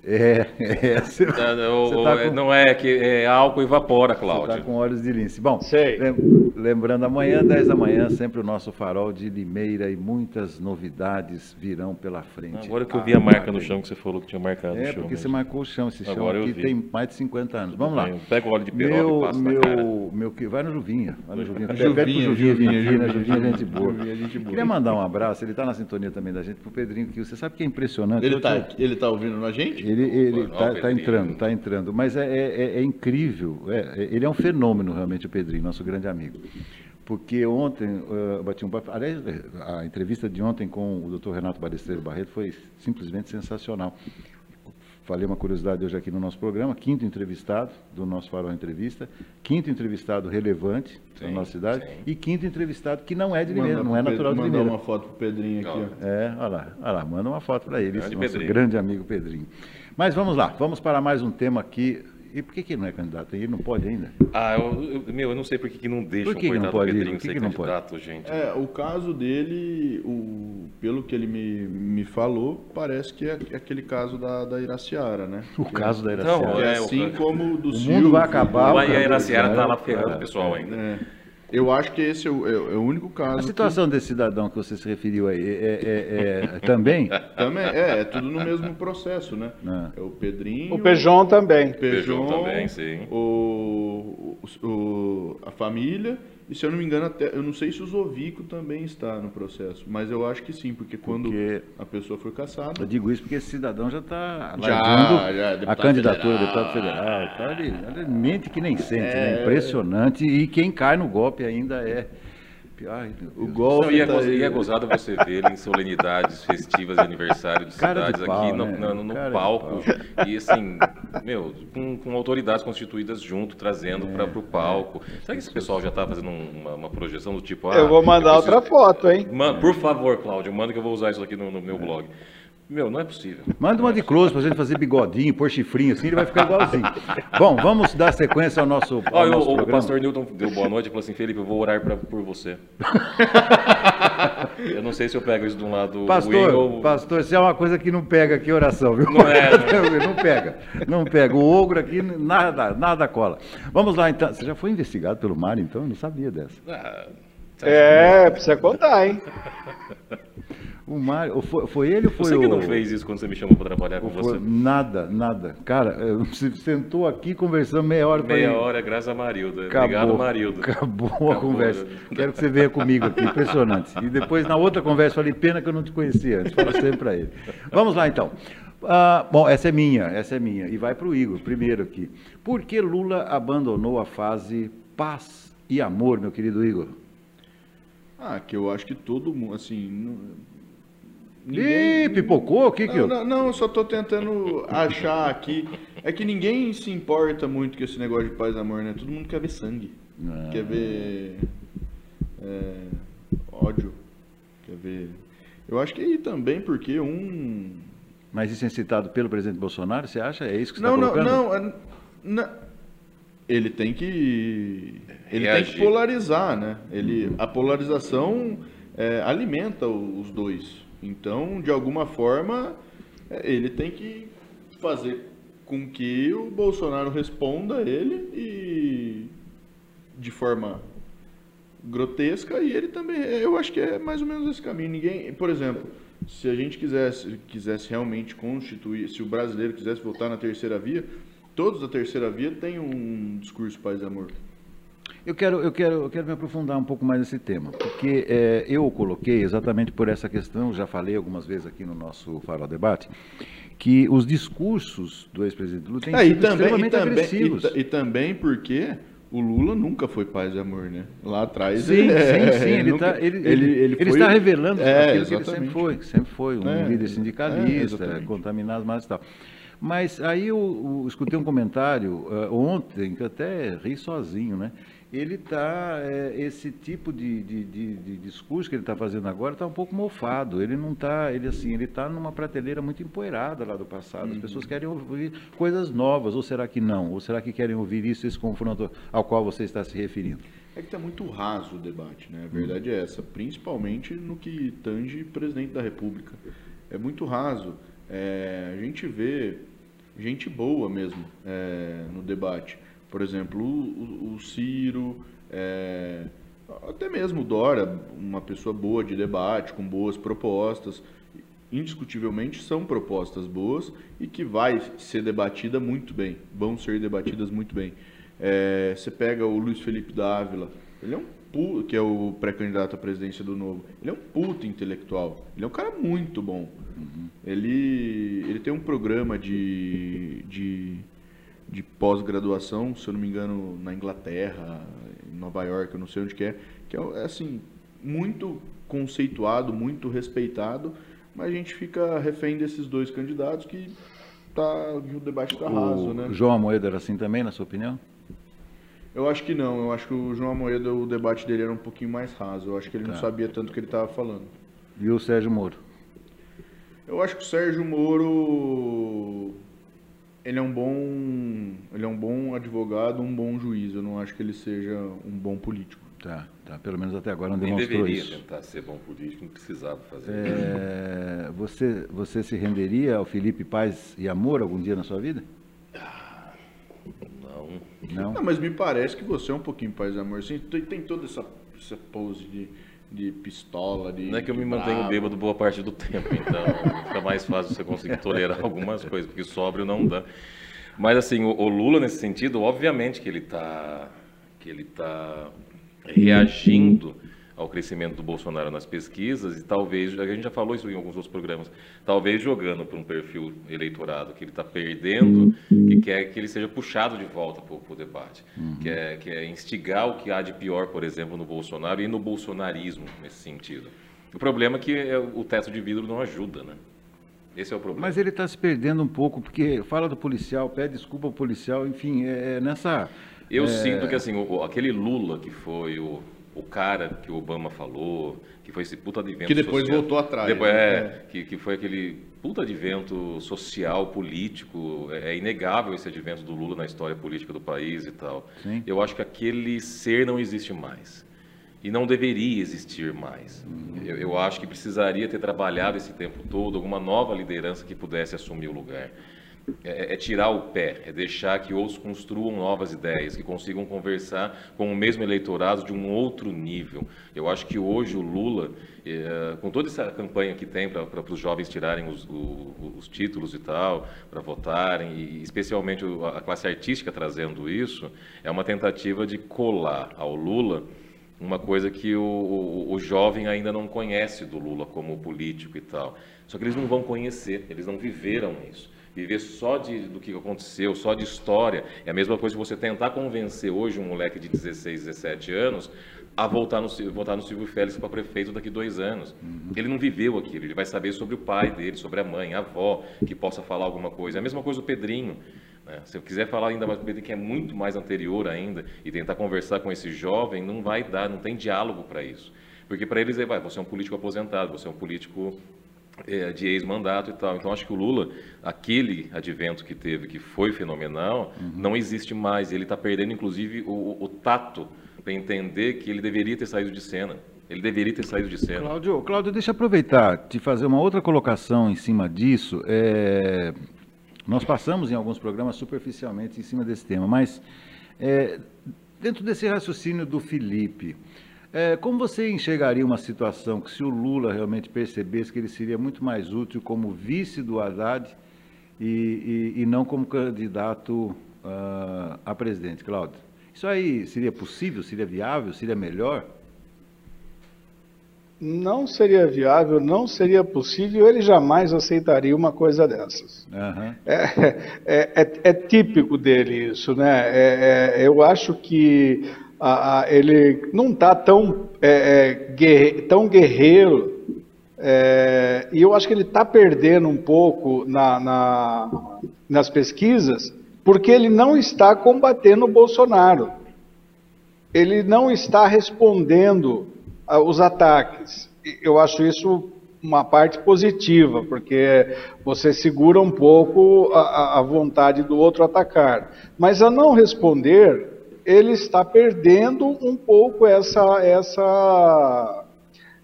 É, é. Você,
Ah, não,
você tá com-
Não é que é álcool evapora,
Você
Cláudio.
está com olhos de lince. Bom,
Sei.
lem- lembrando amanhã, 10 da manhã, sempre o nosso farol de Limeira e muitas novidades virão pela frente.
Agora que eu vi a marca no chão que você falou que tinha marcado no
É,
chão.
porque
mesmo.
você marcou o chão. Esse chão
Agora eu
aqui
vi.
tem mais de 50 anos. Vamos lá.
Pega o óleo de peroba e
Meu,
passa na cara.
meu, meu, que vai no Juvinha, vai no Juvinha.
Juvinha,
Juvinha,
Juvinha,
né?
Juvinha,
Juvinha é gente boa.
Juvinha é gente boa.
Queria mandar um abraço, ele está na sintonia também da gente, pro Pedrinho, que você sabe que é impressionante.
Ele
Eu
tá, tá ouvindo a gente?
Ele, ele
Não,
tá, tá entrando, tá entrando. Mas é, é- é- é incrível. é- é- ele é um fenômeno, realmente, o Pedrinho, nosso grande amigo. Porque ontem, eu bati um papo. Aliás, a entrevista de ontem com o Dr. Renato Balesteiro Barreto foi simplesmente sensacional. Falei uma curiosidade hoje aqui no nosso programa, quinto entrevistado do nosso Farol Entrevista, quinto entrevistado relevante da
Sim,
nossa cidade
sim.
e quinto entrevistado que não é de Limeira,
Manda
não é natural de
Pedro-
Limeira.
Mandar uma foto pro Pedrinho aqui, ó.
É, olha lá, olha lá, manda uma foto para ele,
Grande
esse nosso
Pedrinho.
grande amigo Pedrinho. Mas vamos lá, vamos para mais um tema aqui. E por que, que ele não é candidato? Ele não pode ainda?
Ah, eu, eu- meu, eu não sei por que, que não deixa
Por que que
o
não pode,
Pedrinho
por que
ser
que não pode?
candidato, gente.
É, o caso dele, o, pelo que ele me, me falou, parece que é aquele caso da, da Iraciara, né?
O caso da Iraciara.
Não,
Que é
É, o-
assim como o do
O
Silvio,
mundo vai acabar,
Mas
o
a Iraciara tá lá
É,
ferrando
é,
o pessoal ainda.
É, eu acho que esse é o, é- é o único caso.
A situação desse cidadão que você se referiu aí, é, é- é- também?
que também é, é tudo no mesmo processo, né?
Ah.
É o Pedrinho,
O Pejon também.
Peugeot,
Peugeot também, sim.
O, o- o- a família, e se eu não me engano, até, eu não sei se o Zovico também está no processo, mas eu acho que sim, porque quando
Porque-
a pessoa foi caçada.
Eu digo isso porque esse cidadão já está
Já, já,
a candidatura
federal.
deputado federal. Tá? Ele, ele mente que nem sente, né?
É.
Impressionante. E quem cai no golpe ainda é. Ai, meu
O golpe
Não, e, é
tá
e é gozado você ver ele em solenidades festivas de aniversário de
Cara de
cidades
pau,
aqui no,
né?
no- no
de
palco. E assim, meu, com, com autoridades constituídas junto, trazendo para o palco. Será que esse pessoal já está fazendo um- uma, uma projeção do tipo. ah,
Eu vou mandar
preciso-
outra foto, hein?
Man- por favor, Cláudio, manda que eu vou usar isso aqui no, no meu blog. Meu, não é possível.
Manda uma de close pra gente fazer bigodinho, pôr chifrinho assim, ele vai ficar igualzinho. Bom, vamos dar sequência ao nosso, ao
Olha,
nosso
o, o
programa.
pastor Newton deu boa noite e falou assim: Felipe, eu vou orar pra, por você. eu não sei se eu pego isso de um lado
Pastor,
ruim ou.
pastor, isso é uma coisa que não pega aqui oração, viu?
Não é,
não pega, não pega. O ogro aqui, nada, nada cola. Vamos lá então. Você já foi investigado pelo Mário, então? Eu não sabia dessa.
Ah,
É, precisa contar, hein?
O Mário, foi, foi ele ou foi
Você
o...
que não fez isso quando você me chamou pra trabalhar com
Foi-
você.
Nada, nada. Cara, eu- você sentou aqui conversando meia hora. eu
Meia
falei,
hora, graças a Marilda.
Acabou,
Obrigado, Marilda.
Acabou a
Acabou,
conversa.
né?
Quero que você venha comigo aqui, impressionante. E depois, na outra conversa, falei, pena que eu não te conhecia antes. Fala sempre para ele. Vamos lá, então. Ah, bom, essa é minha, essa é minha. E vai para o Igor, primeiro aqui. Por que Lula abandonou a fase paz e amor, meu querido Igor?
Ah, que eu acho que todo mundo, assim. Não-
Ih, pipocou? O que que
Não,
eu...
não, não, eu só tô tentando achar aqui. É que ninguém se importa muito com esse negócio de paz e amor, né? Todo mundo quer ver sangue.
Ah.
Quer ver é, ódio. Quer ver. Eu acho que aí também porque um.
Mas isso é citado pelo presidente Bolsonaro, você acha? É isso que você
Não,
está
não,
colocando?
não, é- não. Ele tem que. Ele tem
Reagir.
que polarizar, né? Ele, a polarização é, alimenta os dois. Então, de alguma forma, ele tem que fazer com que o Bolsonaro responda a ele e de forma grotesca e ele também. Eu acho que é mais ou menos esse caminho. Ninguém, por exemplo, se a gente quisesse, quisesse realmente constituir, se o brasileiro quisesse voltar na terceira via, todos da terceira via têm um discurso paz e amor.
Eu quero, eu, quero, eu quero me aprofundar um pouco mais nesse tema, porque é, eu coloquei exatamente por essa questão, já falei algumas vezes aqui no nosso Farol Debate, que os discursos do ex-presidente Lula têm
É, e
sido
também, e,
extremamente
também,
agressivos.
e, e também porque o Lula nunca foi paz e amor, né? Lá atrás
Sim,
é,
sim, sim. Ele,
nunca-
tá, ele,
ele,
ele,
ele foi-
está revelando
É,
aquilo que ele sempre
exatamente.
foi, que sempre foi um
É,
líder
é,
sindicalista,
exatamente.
contaminado mais e tal. Mas aí eu, eu escutei um comentário ah, ontem, que até ri sozinho, né? Ele está, esse tipo de, de, de- de discurso que ele está fazendo agora está um pouco mofado. Ele não está, ele assim, ele está numa prateleira muito empoeirada lá do passado. As
Uhum.
pessoas querem ouvir coisas novas, ou será que não? Ou será que querem ouvir isso, esse confronto ao qual você está se referindo?
É que está muito raso o debate, né? A verdade é essa, principalmente no que tange presidente da República. É muito raso. É, a gente vê gente boa mesmo é, no debate. Por exemplo, o, o- Ciro, é, até mesmo o Dora, uma pessoa boa de debate, com boas propostas. Indiscutivelmente são propostas boas e que vai ser debatida muito bem, vão ser debatidas muito bem. É, você pega o Luiz Felipe Dávila, ele é um que é o pré-candidato à presidência do Novo. Ele é um puto intelectual. Ele é um cara muito bom. Ele, ele tem um programa de, de, de pós-graduação, se eu não me engano, na Inglaterra, em Nova York, eu não sei onde que é, que é é, assim, muito conceituado, muito respeitado, mas a gente fica refém desses dois candidatos que tá, o debate está raso,
o
né?
João Amoedo era assim também, na sua opinião?
Eu acho que não, eu acho que o João Amoedo, o debate dele era um pouquinho mais raso, eu acho que ele não
Tá.
sabia tanto o que ele estava falando.
E o Sérgio Moro?
Eu acho que o Sérgio Moro ele é um bom ele é um bom advogado, um bom juiz. Eu não acho que ele seja um bom político.
Tá, tá. Pelo menos até agora não
Nem
demonstrou
deveria
isso.
tentar ser bom político, não precisava fazer.
É, você, você se renderia ao Felipe Paz e Amor algum dia na sua vida?
Não.
Não?
Não, mas me parece que você é um pouquinho paz e amor. Assim, tem, tem toda essa, essa pose de, de pistola, de
Não é que eu me
de
mantenho
bravo.
bêbado boa parte do tempo, então fica mais fácil você conseguir tolerar algumas coisas, porque sóbrio não dá. Mas assim, o, o Lula nesse sentido, obviamente que ele está que ele tá reagindo ao crescimento do Bolsonaro nas pesquisas e talvez, a gente já falou isso em alguns outros programas, talvez jogando para um perfil eleitorado que ele está perdendo, que quer que ele seja puxado de volta para o debate, que, é, que é instigar o que há de pior, por exemplo, no Bolsonaro e no bolsonarismo nesse sentido. O problema é que é, o teto de vidro não ajuda, né? Esse é o problema.
Mas ele está se perdendo um pouco, porque fala do policial, pede desculpa ao policial, enfim, é, é nessa.
Eu
é,
sinto que assim, o- aquele Lula que foi o, o cara que o Obama falou, que foi esse puta advento
Que depois
social-
voltou atrás,
Depois,
né?
é, Que, que foi aquele puta advento social, político. É, é inegável esse advento do Lula na história política do país e tal.
Sim.
Eu acho que aquele ser não existe mais. E não deveria existir mais. Eu, eu acho que precisaria ter trabalhado esse tempo todo alguma nova liderança que pudesse assumir o lugar. É, é tirar o pé, é deixar que outros construam novas ideias, que consigam conversar com o mesmo eleitorado de um outro nível. Eu acho que hoje o Lula, eh, com toda essa campanha que tem para os jovens tirarem os, o- os títulos e tal, para votarem, e especialmente a classe artística trazendo isso, é uma tentativa de colar ao Lula uma coisa que o, o, o jovem ainda não conhece do Lula como político e tal. Só que eles não vão conhecer, eles não viveram isso. Viver só de, do que aconteceu, só de história, é a mesma coisa que você tentar convencer hoje um moleque de 16, 17 anos a voltar no, votar no Silvio Félix para prefeito daqui dois anos. Ele não viveu aquilo, ele vai saber sobre o pai dele, sobre a mãe, a avó, que possa falar alguma coisa. É a mesma coisa o Pedrinho. né? Se eu quiser falar ainda mais do Pedrinho, que é muito mais anterior ainda, e tentar conversar com esse jovem, não vai dar, não tem diálogo para isso. Porque para eles é, vai, você é um político aposentado, você é um político é, de ex-mandato e tal. Então acho que o Lula, aquele advento que teve, que foi fenomenal, não existe mais. Ele está perdendo, inclusive, o, o tato para entender que ele deveria ter saído de cena. Ele deveria ter saído de cena.
Cláudio, Cláudio, deixa eu aproveitar de fazer uma outra colocação em cima disso. É, nós passamos em alguns programas superficialmente em cima desse tema, mas é, dentro desse raciocínio do Felipe, é, como você enxergaria uma situação que se o Lula realmente percebesse que ele seria muito mais útil como vice do Haddad e, e- e não como candidato ah, a presidente, Cláudio? Isso aí seria possível, seria viável, seria melhor?
Não seria viável, não seria possível, ele jamais aceitaria uma coisa dessas. É, é- é- é típico dele isso, né? É- é- eu acho que a- a- ele não está tão, é, é, guerre- tão guerreiro é, e eu acho que ele está perdendo um pouco na- na- nas pesquisas porque ele não está combatendo o Bolsonaro. Ele não está respondendo aos ataques. Eu acho isso uma parte positiva, porque você segura um pouco a- a vontade do outro atacar. Mas a não responder, ele está perdendo um pouco essa, essa,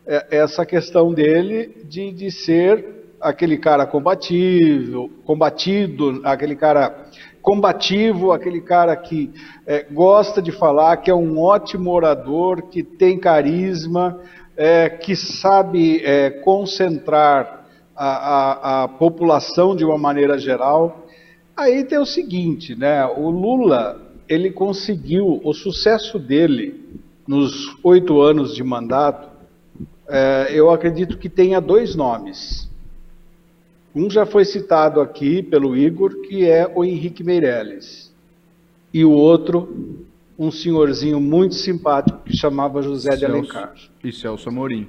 é- essa questão dele de, de ser aquele cara combatível, combatido, aquele cara combativo, aquele cara que é, gosta de falar, que é um ótimo orador, que tem carisma, é, que sabe é, concentrar a, a- a população de uma maneira geral. Aí tem o seguinte, né? O Lula ele conseguiu o sucesso dele nos oito anos de mandato. é, eu acredito que tenha dois nomes. Um já foi citado aqui pelo Igor, que é o Henrique Meirelles. E o outro, um senhorzinho muito simpático que chamava José de
Celso.
Alencar.
E Celso Amorim.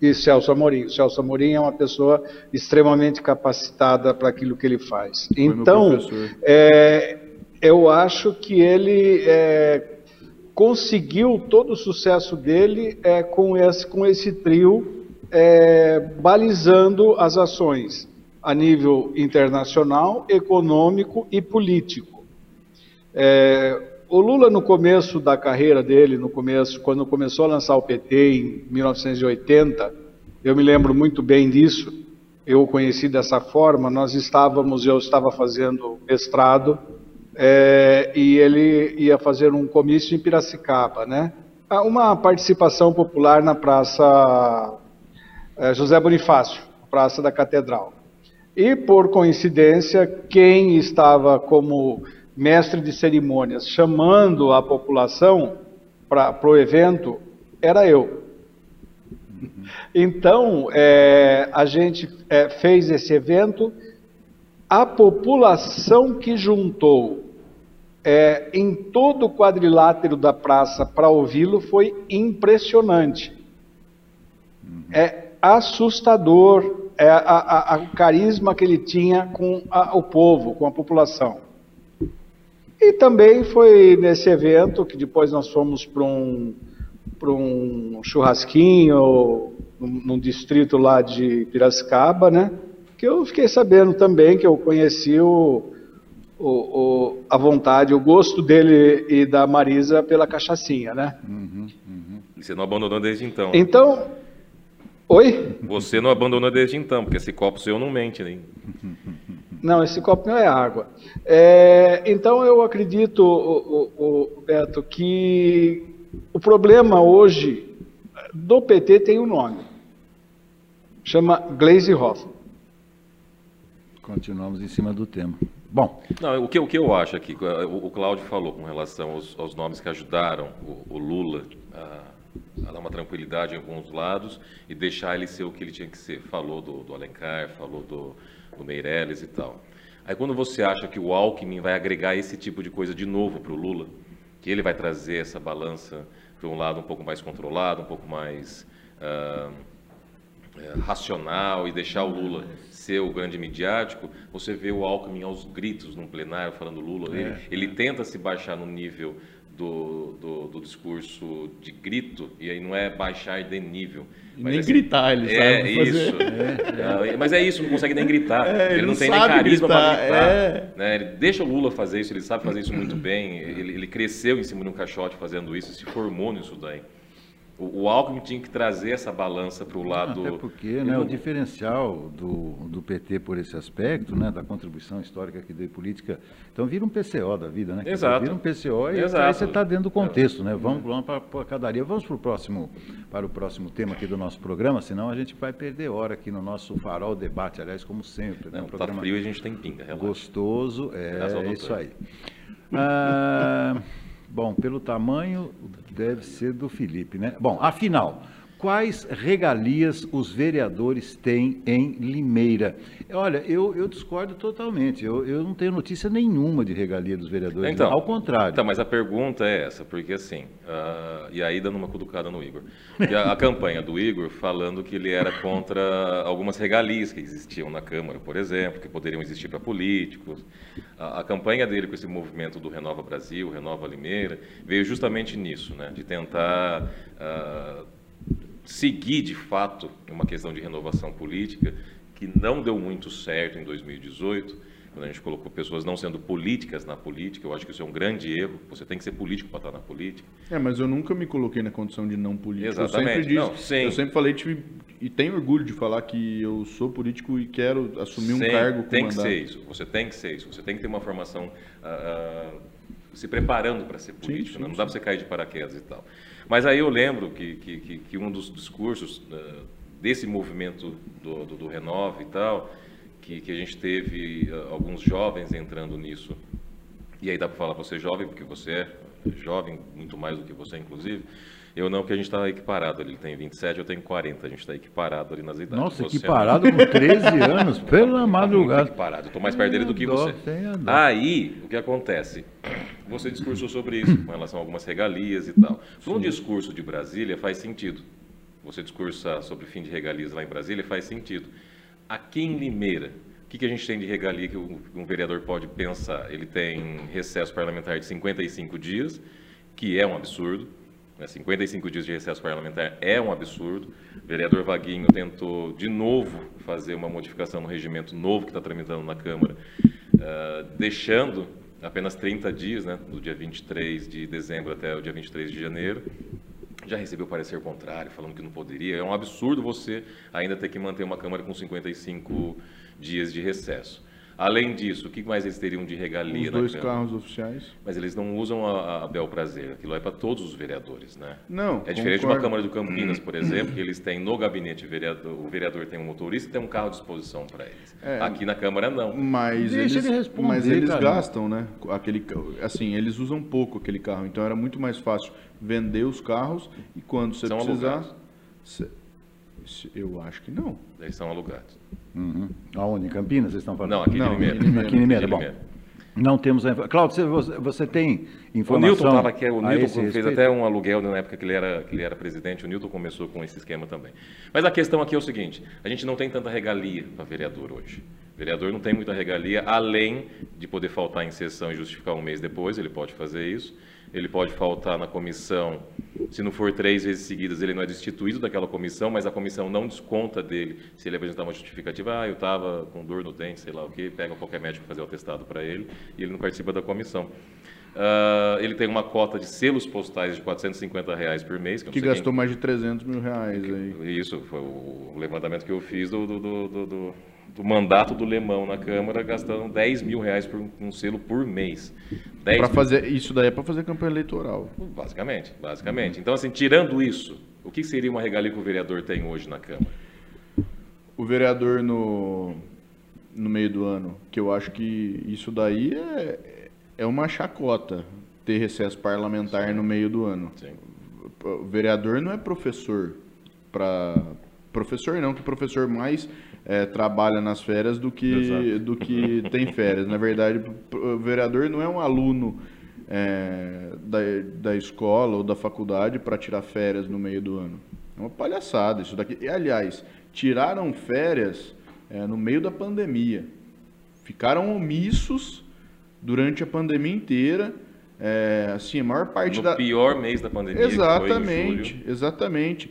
E Celso Amorim. Celso Amorim é uma pessoa extremamente capacitada para aquilo que ele faz.
meu
então, é, eu acho que ele é, conseguiu todo o sucesso dele é, com, esse, com esse trio é, balizando as ações a nível internacional, econômico e político. É, o Lula, no começo da carreira dele, no começo, quando começou a lançar o PT em 1980, eu me lembro muito bem disso. Eu o conheci dessa forma. Nós estávamos, eu estava fazendo mestrado é, e ele ia fazer um comício em Piracicaba, né? Ah, Uma participação popular na Praça é, José Bonifácio, Praça da Catedral. E, por coincidência, quem estava como mestre de cerimônias chamando a população para o evento era eu. Então, é, a gente é, fez esse evento, a população que juntou é, em todo o quadrilátero da praça para ouvi-lo foi impressionante. É assustador é, a, a- a- o carisma que ele tinha com a- o povo, com a população. E também foi nesse evento que depois nós fomos para um, um churrasquinho num, num distrito lá de Piracicaba, né? Que eu fiquei sabendo também que eu conheci o, o, o- a vontade, o gosto dele e da Marisa pela cachaçinha, né?
E você não abandonou desde então.
Então, oi?
Você não abandonou desde então, porque esse copo seu não mente, né?
Não, esse copo não é água. É, então eu acredito, o, o- o Beto, que o problema hoje do PT tem um nome. Chama Glaze Hoffman.
Continuamos em cima do tema. Bom,
Não, o que, o que eu acho aqui, o, o Cláudio falou com relação aos, aos nomes que ajudaram o, o Lula a, a dar uma tranquilidade em alguns lados e deixar ele ser o que ele tinha que ser. Falou do, do Alencar, falou do, do Meirelles e tal. Aí quando você acha que o Alckmin vai agregar esse tipo de coisa de novo para o Lula, que ele vai trazer essa balança para um lado um pouco mais controlado, um pouco mais ah, é, racional e deixar o Lula ser o grande midiático, você vê o Alckmin aos gritos num plenário falando Lula. Ele, ele tenta se baixar no nível do, do, do discurso de grito, e aí não é baixar de nível. Mas
nem
assim,
gritar ele
é,
sabe fazer.
isso. É, mas é isso, não consegue nem gritar.
É,
ele,
ele
não tem nem carisma para
gritar,
gritar.
é.
né? Ele deixa o Lula fazer isso, ele sabe fazer isso muito bem. Ele, ele cresceu em cima de um caixote fazendo isso, se formou nisso daí. O, o Alckmin tinha que trazer essa balança para o lado.
até porque né, o diferencial do, do PT por esse aspecto, né, da contribuição histórica que deu política, então vira um PCO da vida, né?
Exato.
Vira um PCO e
Exato.
aí você está dentro do contexto, né? Vamos, vamos para a cadaria. Vamos para o próximo, para o próximo tema aqui do nosso programa, senão a gente vai perder hora aqui no nosso farol debate, aliás, como sempre, né?
Não,
Um
tá
programa
frio e a gente tem pinga, relaxa.
gostoso, é
do
isso aí. Ah, Bom, pelo tamanho, deve ser do Felipe, né? Bom, afinal, quais regalias os vereadores têm em Limeira? Olha, eu, eu discordo totalmente. Eu, eu não tenho notícia nenhuma de regalia dos vereadores.
Então,
ao contrário.
Então, mas a pergunta é essa, porque assim, uh, e aí dando uma cutucada no Igor. A, a, campanha do Igor falando que ele era contra algumas regalias que existiam na Câmara, por exemplo, que poderiam existir para políticos. A, a, campanha dele com esse movimento do Renova Brasil, Renova Limeira, veio justamente nisso, né? De tentar. Uh, seguir de fato uma questão de renovação política que não deu muito certo em 2018, quando a gente colocou pessoas não sendo políticas na política, eu acho que isso é um grande erro. Você tem que ser político para estar na política.
É, mas eu nunca me coloquei na condição de não político.
Exatamente.
Eu sempre, disse,
não, sim.
eu sempre falei tive, e tenho orgulho de falar que eu sou político e quero assumir um sim, cargo com
tem
mandato.
que ser isso. Você tem que ser isso. Você tem que ter uma formação uh, uh, se preparando para ser político. Sim, sim, né? Não dá para você cair de paraquedas e tal. Mas aí eu lembro que, que, que um dos discursos uh, desse movimento do, do, do, Renove e tal, que, que a gente teve uh, alguns jovens entrando nisso, e aí dá para falar você jovem, porque você é jovem, muito mais do que você, inclusive, eu não, porque a gente está equiparado. Ele tem 27, eu tenho 40. A gente está equiparado ali nas idades.
Nossa, você equiparado com 13 anos, pela madrugada.
Equiparado. Estou mais perto dele do que você. Aí, o que acontece? Você discursou sobre isso, com relação a algumas regalias e tal. No discurso de Brasília faz sentido. Você discursar sobre fim de regalias lá em Brasília faz sentido. Aqui em Limeira, o que, que a gente tem de regalia que um vereador pode pensar? Ele tem recesso parlamentar de 55 dias, que é um absurdo 55 né, dias de recesso parlamentar é um absurdo. O vereador Vaguinho tentou de novo fazer uma modificação no regimento novo que está tramitando na Câmara, uh, deixando apenas 30 dias, né, do dia 23 de dezembro até o dia 23 de janeiro. Já recebeu parecer contrário, falando que não poderia. É um absurdo você ainda ter que manter uma Câmara com 55 dias de recesso. Além disso, o que mais eles teriam de regalia?
Os dois carros oficiais.
Mas eles não usam a, a Bel Prazer, aquilo é para todos os vereadores, né?
Não.
É diferente de uma Câmara do Campinas, por exemplo, que eles têm no gabinete, vereador, o vereador tem um motorista e tem um carro à disposição para eles. É, Aqui na Câmara, não.
Mas Deixa eles, ele responder, mas eles gastam, né? Aquele, assim, eles usam pouco aquele carro, então era muito mais fácil vender os carros e quando você
São
precisar...
Alugados.
Eu acho que não.
Eles são alugados.
Uhum. Aonde? Em Campinas vocês estão falando?
Não, aqui
não,
em Limeira.
Aqui em Limeira, bom. Não temos a Cláudio, você, você tem informação?
O Newton estava aqui, o Newton fez respeito? até um aluguel na época que ele, era, que ele era presidente, o Newton começou com esse esquema também. Mas a questão aqui é o seguinte, a gente não tem tanta regalia para vereador hoje. O vereador não tem muita regalia, além de poder faltar em sessão e justificar um mês depois, ele pode fazer isso ele pode faltar na comissão. Se não for três vezes seguidas, ele não é destituído daquela comissão, mas a comissão não desconta dele se ele apresentar uma justificativa. Ah, eu estava com dor no dente, sei lá o quê, pega qualquer médico fazer o atestado para ele e ele não participa da comissão. Uh, ele tem uma cota de selos postais de 450 reais por mês.
Que, que gastou quem... mais de 300 mil reais aí.
Isso, foi o levantamento que eu fiz do, do, do, do do mandato do Lemão na Câmara, gastando 10 mil reais por um selo por mês.
Para fazer isso daí é para fazer campanha eleitoral.
Basicamente, basicamente. Então, assim, tirando isso, o que seria uma regalia que o vereador tem hoje na Câmara?
O vereador no, no meio do ano, que eu acho que isso daí é, é uma chacota, ter recesso parlamentar Sim. no meio do ano. Sim. O vereador não é professor para professor não, que professor mais é, trabalha nas férias do que, do que tem férias. Na verdade, o vereador não é um aluno é, da, da escola ou da faculdade para tirar férias no meio do ano. É uma palhaçada isso daqui. E, aliás, tiraram férias é, no meio da pandemia. Ficaram omissos durante a pandemia inteira. É, assim, a maior parte
no
da.
pior mês da pandemia.
Exatamente, exatamente.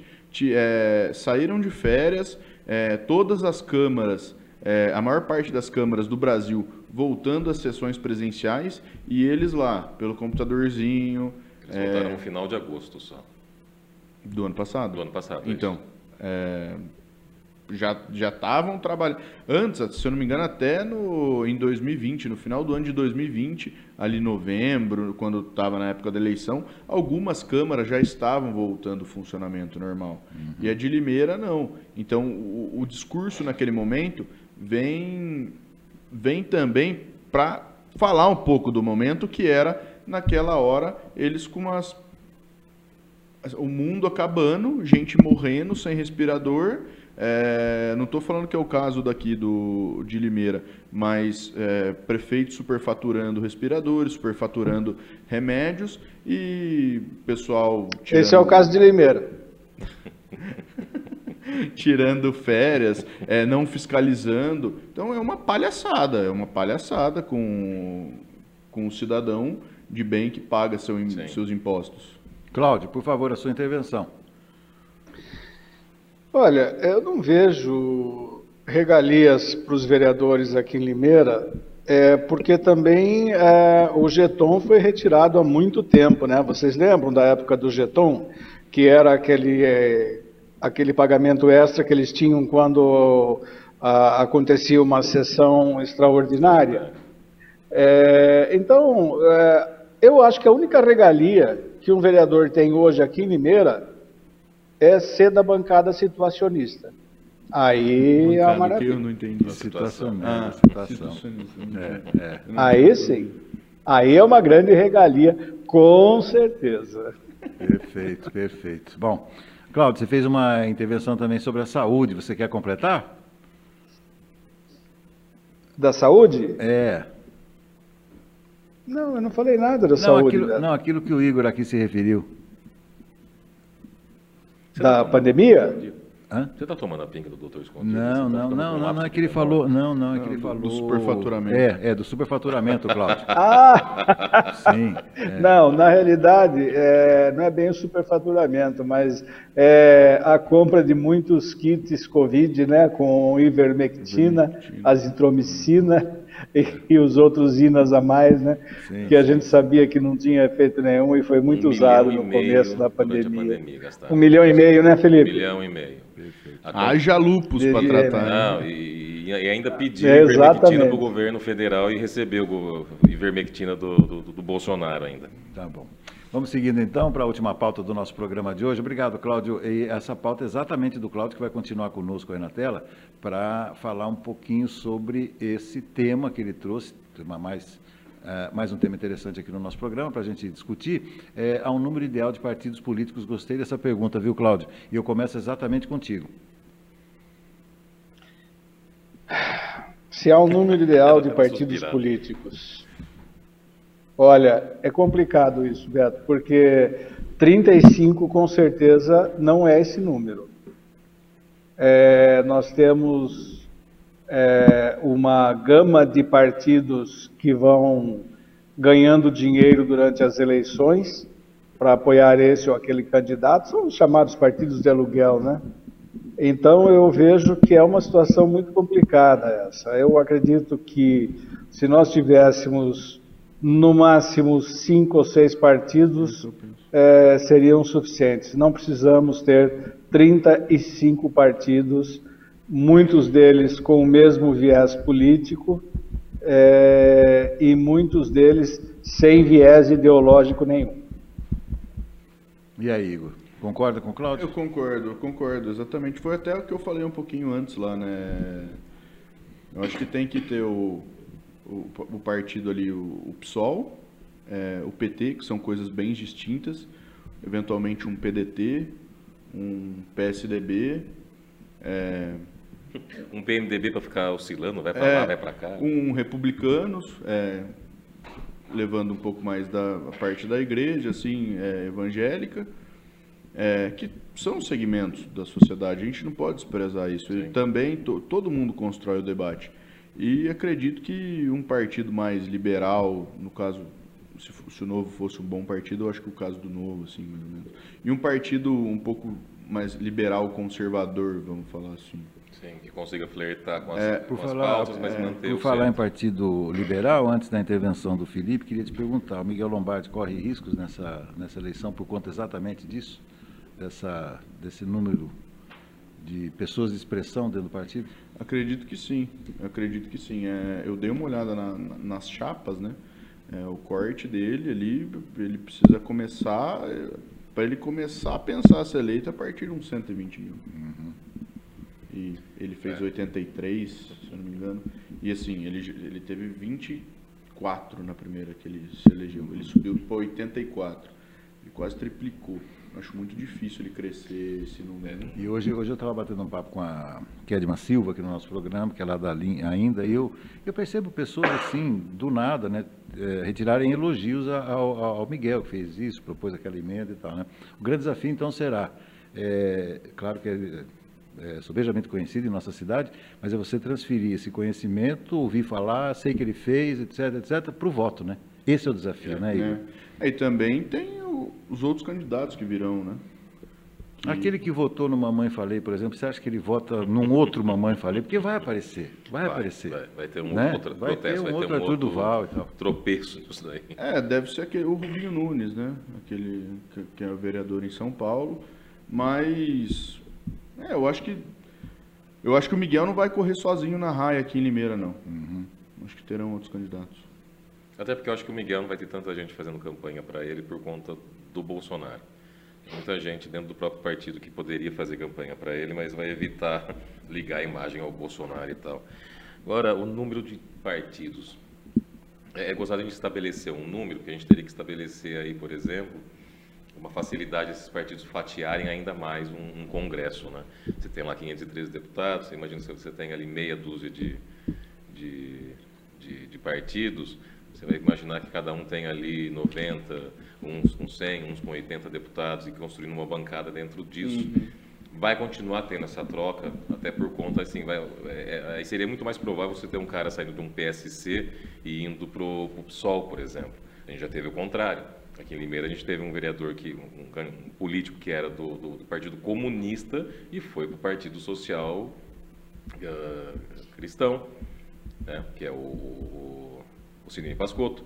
É, saíram de férias é, todas as câmaras, é, a maior parte das câmaras do Brasil voltando às sessões presenciais e eles lá, pelo computadorzinho.
Eles voltaram no final de agosto só.
Do ano passado?
Do ano passado.
Então, já já estavam trabalhando antes, se eu não me engano, até no em 2020, no final do ano de 2020, ali novembro, quando estava na época da eleição, algumas câmaras já estavam voltando ao funcionamento normal. Uhum. E a de Limeira não. Então, o, o discurso naquele momento vem vem também para falar um pouco do momento que era naquela hora, eles com umas. O mundo acabando, gente morrendo sem respirador. É, não estou falando que é o caso daqui do, de Limeira, mas é, prefeito superfaturando respiradores, superfaturando remédios e pessoal.
Tirando... Esse é o caso de Limeira.
tirando férias, é, não fiscalizando. Então é uma palhaçada, é uma palhaçada com, com o cidadão de bem que paga seu, seus impostos.
Cláudio, por favor, a sua intervenção.
Olha, eu não vejo regalias para os vereadores aqui em Limeira, é, porque também é, o Geton foi retirado há muito tempo, né? Vocês lembram da época do Geton, que era aquele é, aquele pagamento extra que eles tinham quando a, acontecia uma sessão extraordinária. É, então, é, eu acho que a única regalia que um vereador tem hoje aqui em Limeira é ser da bancada situacionista. Aí é uma maravilha.
eu não entendi. Situação.
Ah, situação.
É, é. Aí sim. Aí é uma grande regalia, com certeza.
Perfeito, perfeito. Bom, Cláudio, você fez uma intervenção também sobre a saúde. Você quer completar?
Da saúde?
É.
Não, eu não falei nada da não, saúde.
Aquilo, né? Não, aquilo que o Igor aqui se referiu.
Da pandemia?
Hã? Você está tomando a pinga do doutor Escondido?
Não, não, tá não, não, não é que ele falou. Não, não, é que ele falou.
Do superfaturamento.
É, é, do superfaturamento, Cláudio.
ah! Sim. É. Não, na realidade, é, não é bem o superfaturamento, mas é a compra de muitos kits Covid, né? Com ivermectina, ivermectina. azitromicina e, e, os outros inas a mais, né? Sim, que a gente sabia que não tinha efeito nenhum e foi muito um usado no começo da pandemia. pandemia um milhão e meio, né, Felipe?
Um milhão e meio.
Haja lupus para tratar.
Não, e, e, ainda pedir é, ivermectina para o governo federal e receber o ivermectina do, do, do Bolsonaro ainda.
Tá bom. Vamos seguindo então para a última pauta do nosso programa de hoje. Obrigado, Cláudio. E essa pauta é exatamente do Cláudio, que vai continuar conosco aí na tela, para falar um pouquinho sobre esse tema que ele trouxe, tema mais, uh, mais um tema interessante aqui no nosso programa para a gente discutir. É, há um número ideal de partidos políticos. Gostei dessa pergunta, viu, Cláudio? E eu começo exatamente contigo.
Se há um número ideal de partidos políticos. Olha, é complicado isso, Beto, porque 35 com certeza não é esse número. É, nós temos é, uma gama de partidos que vão ganhando dinheiro durante as eleições para apoiar esse ou aquele candidato, são os chamados partidos de aluguel, né? Então eu vejo que é uma situação muito complicada essa. Eu acredito que se nós tivéssemos no máximo cinco ou seis partidos é, seriam suficientes. Não precisamos ter 35 partidos, muitos deles com o mesmo viés político é, e muitos deles sem viés ideológico nenhum.
E aí, Igor? Concorda com o Cláudio?
Eu concordo, eu concordo, exatamente. Foi até o que eu falei um pouquinho antes lá, né? Eu acho que tem que ter o, o, o partido ali, o, o PSOL, é, o PT, que são coisas bem distintas, eventualmente um PDT, um PSDB, é,
um PMDB para ficar oscilando, vai para é, lá, vai para cá.
Um republicanos, é, levando um pouco mais da parte da igreja, assim, é, evangélica, é, que são segmentos da sociedade, a gente não pode desprezar isso. Também to, todo mundo constrói o debate. E acredito que um partido mais liberal, no caso, se, se, o Novo fosse um bom partido, eu acho que o caso do Novo, assim, mais ou menos. E um partido um pouco mais liberal, conservador, vamos falar assim.
Sim, que consiga flertar com as, é, com as falar, pautas, mas é, manter
Por falar centro. em partido liberal, antes da intervenção do Felipe, queria te perguntar, o Miguel Lombardi corre riscos nessa, nessa eleição por conta exatamente disso? dessa, desse número de pessoas de expressão dentro do partido?
Acredito que sim, acredito que sim. É, eu dei uma olhada na, na, nas chapas, né? É, o corte dele ali, ele precisa começar, é, para ele começar a pensar a ser eleito a partir de uns 120 mil. Uhum. E ele fez é. 83, se eu não me engano. E assim, ele, ele teve 20 4 na primeira que ele se elegeu. Ele subiu para 84. Ele quase triplicou. Acho muito difícil ele crescer esse número.
E hoje, hoje eu estava batendo um papo com a Kedma Silva aqui no nosso programa, que é lá da linha ainda, e eu, eu percebo pessoas assim, do nada, né, é, retirarem elogios ao, ao, Miguel, que fez isso, propôs aquela emenda e tal. Né? O grande desafio então será, é, claro que é, é sobejamente conhecido em nossa cidade, mas é você transferir esse conhecimento, ouvir falar, sei que ele fez, etc, etc, para o voto, né? Esse é o desafio,
é,
né, Igor?
É. E também tem o, os outros candidatos que virão, né?
Que... Aquele que votou no Mamãe Falei, por exemplo, você acha que ele vota num outro Mamãe Falei? Porque vai aparecer, vai, vai aparecer.
Vai, vai, ter um
né?
outro
vai
protesto,
ter um
vai ter um outro
Duval e tal.
tropeço nisso daí.
É, deve ser aquele, o Rubinho Nunes, né? Aquele que, que é o vereador em São Paulo. Mas, é, eu acho que eu acho que o Miguel não vai correr sozinho na raia aqui em Limeira, não.
Uhum.
Acho que terão outros candidatos.
Até porque eu acho que o Miguel não vai ter tanta gente fazendo campanha para ele por conta do Bolsonaro. Muita gente dentro do próprio partido que poderia fazer campanha para ele, mas vai evitar ligar a imagem ao Bolsonaro e tal. Agora, o número de partidos. É, é gostado de estabelecer um número, que a gente teria que estabelecer aí, por exemplo, uma facilidade esses partidos fatiarem ainda mais um, um, congresso, né? Você tem lá 513 deputados, você imagina se você tem ali meia dúzia de, de, de, de partidos, você vai imaginar que cada um tem ali 90, uns com 100, uns com 80 deputados e construindo uma bancada dentro disso. Uhum. Vai continuar tendo essa troca, até por conta, assim, vai, é, é, seria muito mais provável você ter um cara saindo de um PSC e indo para o PSOL, por exemplo. A gente já teve o contrário. Aqui em Limeira a gente teve um vereador, que, um, um político que era do, do, do, Partido Comunista e foi para o Partido Social uh, Cristão, né, que é o, o, o Sidney Pascotto.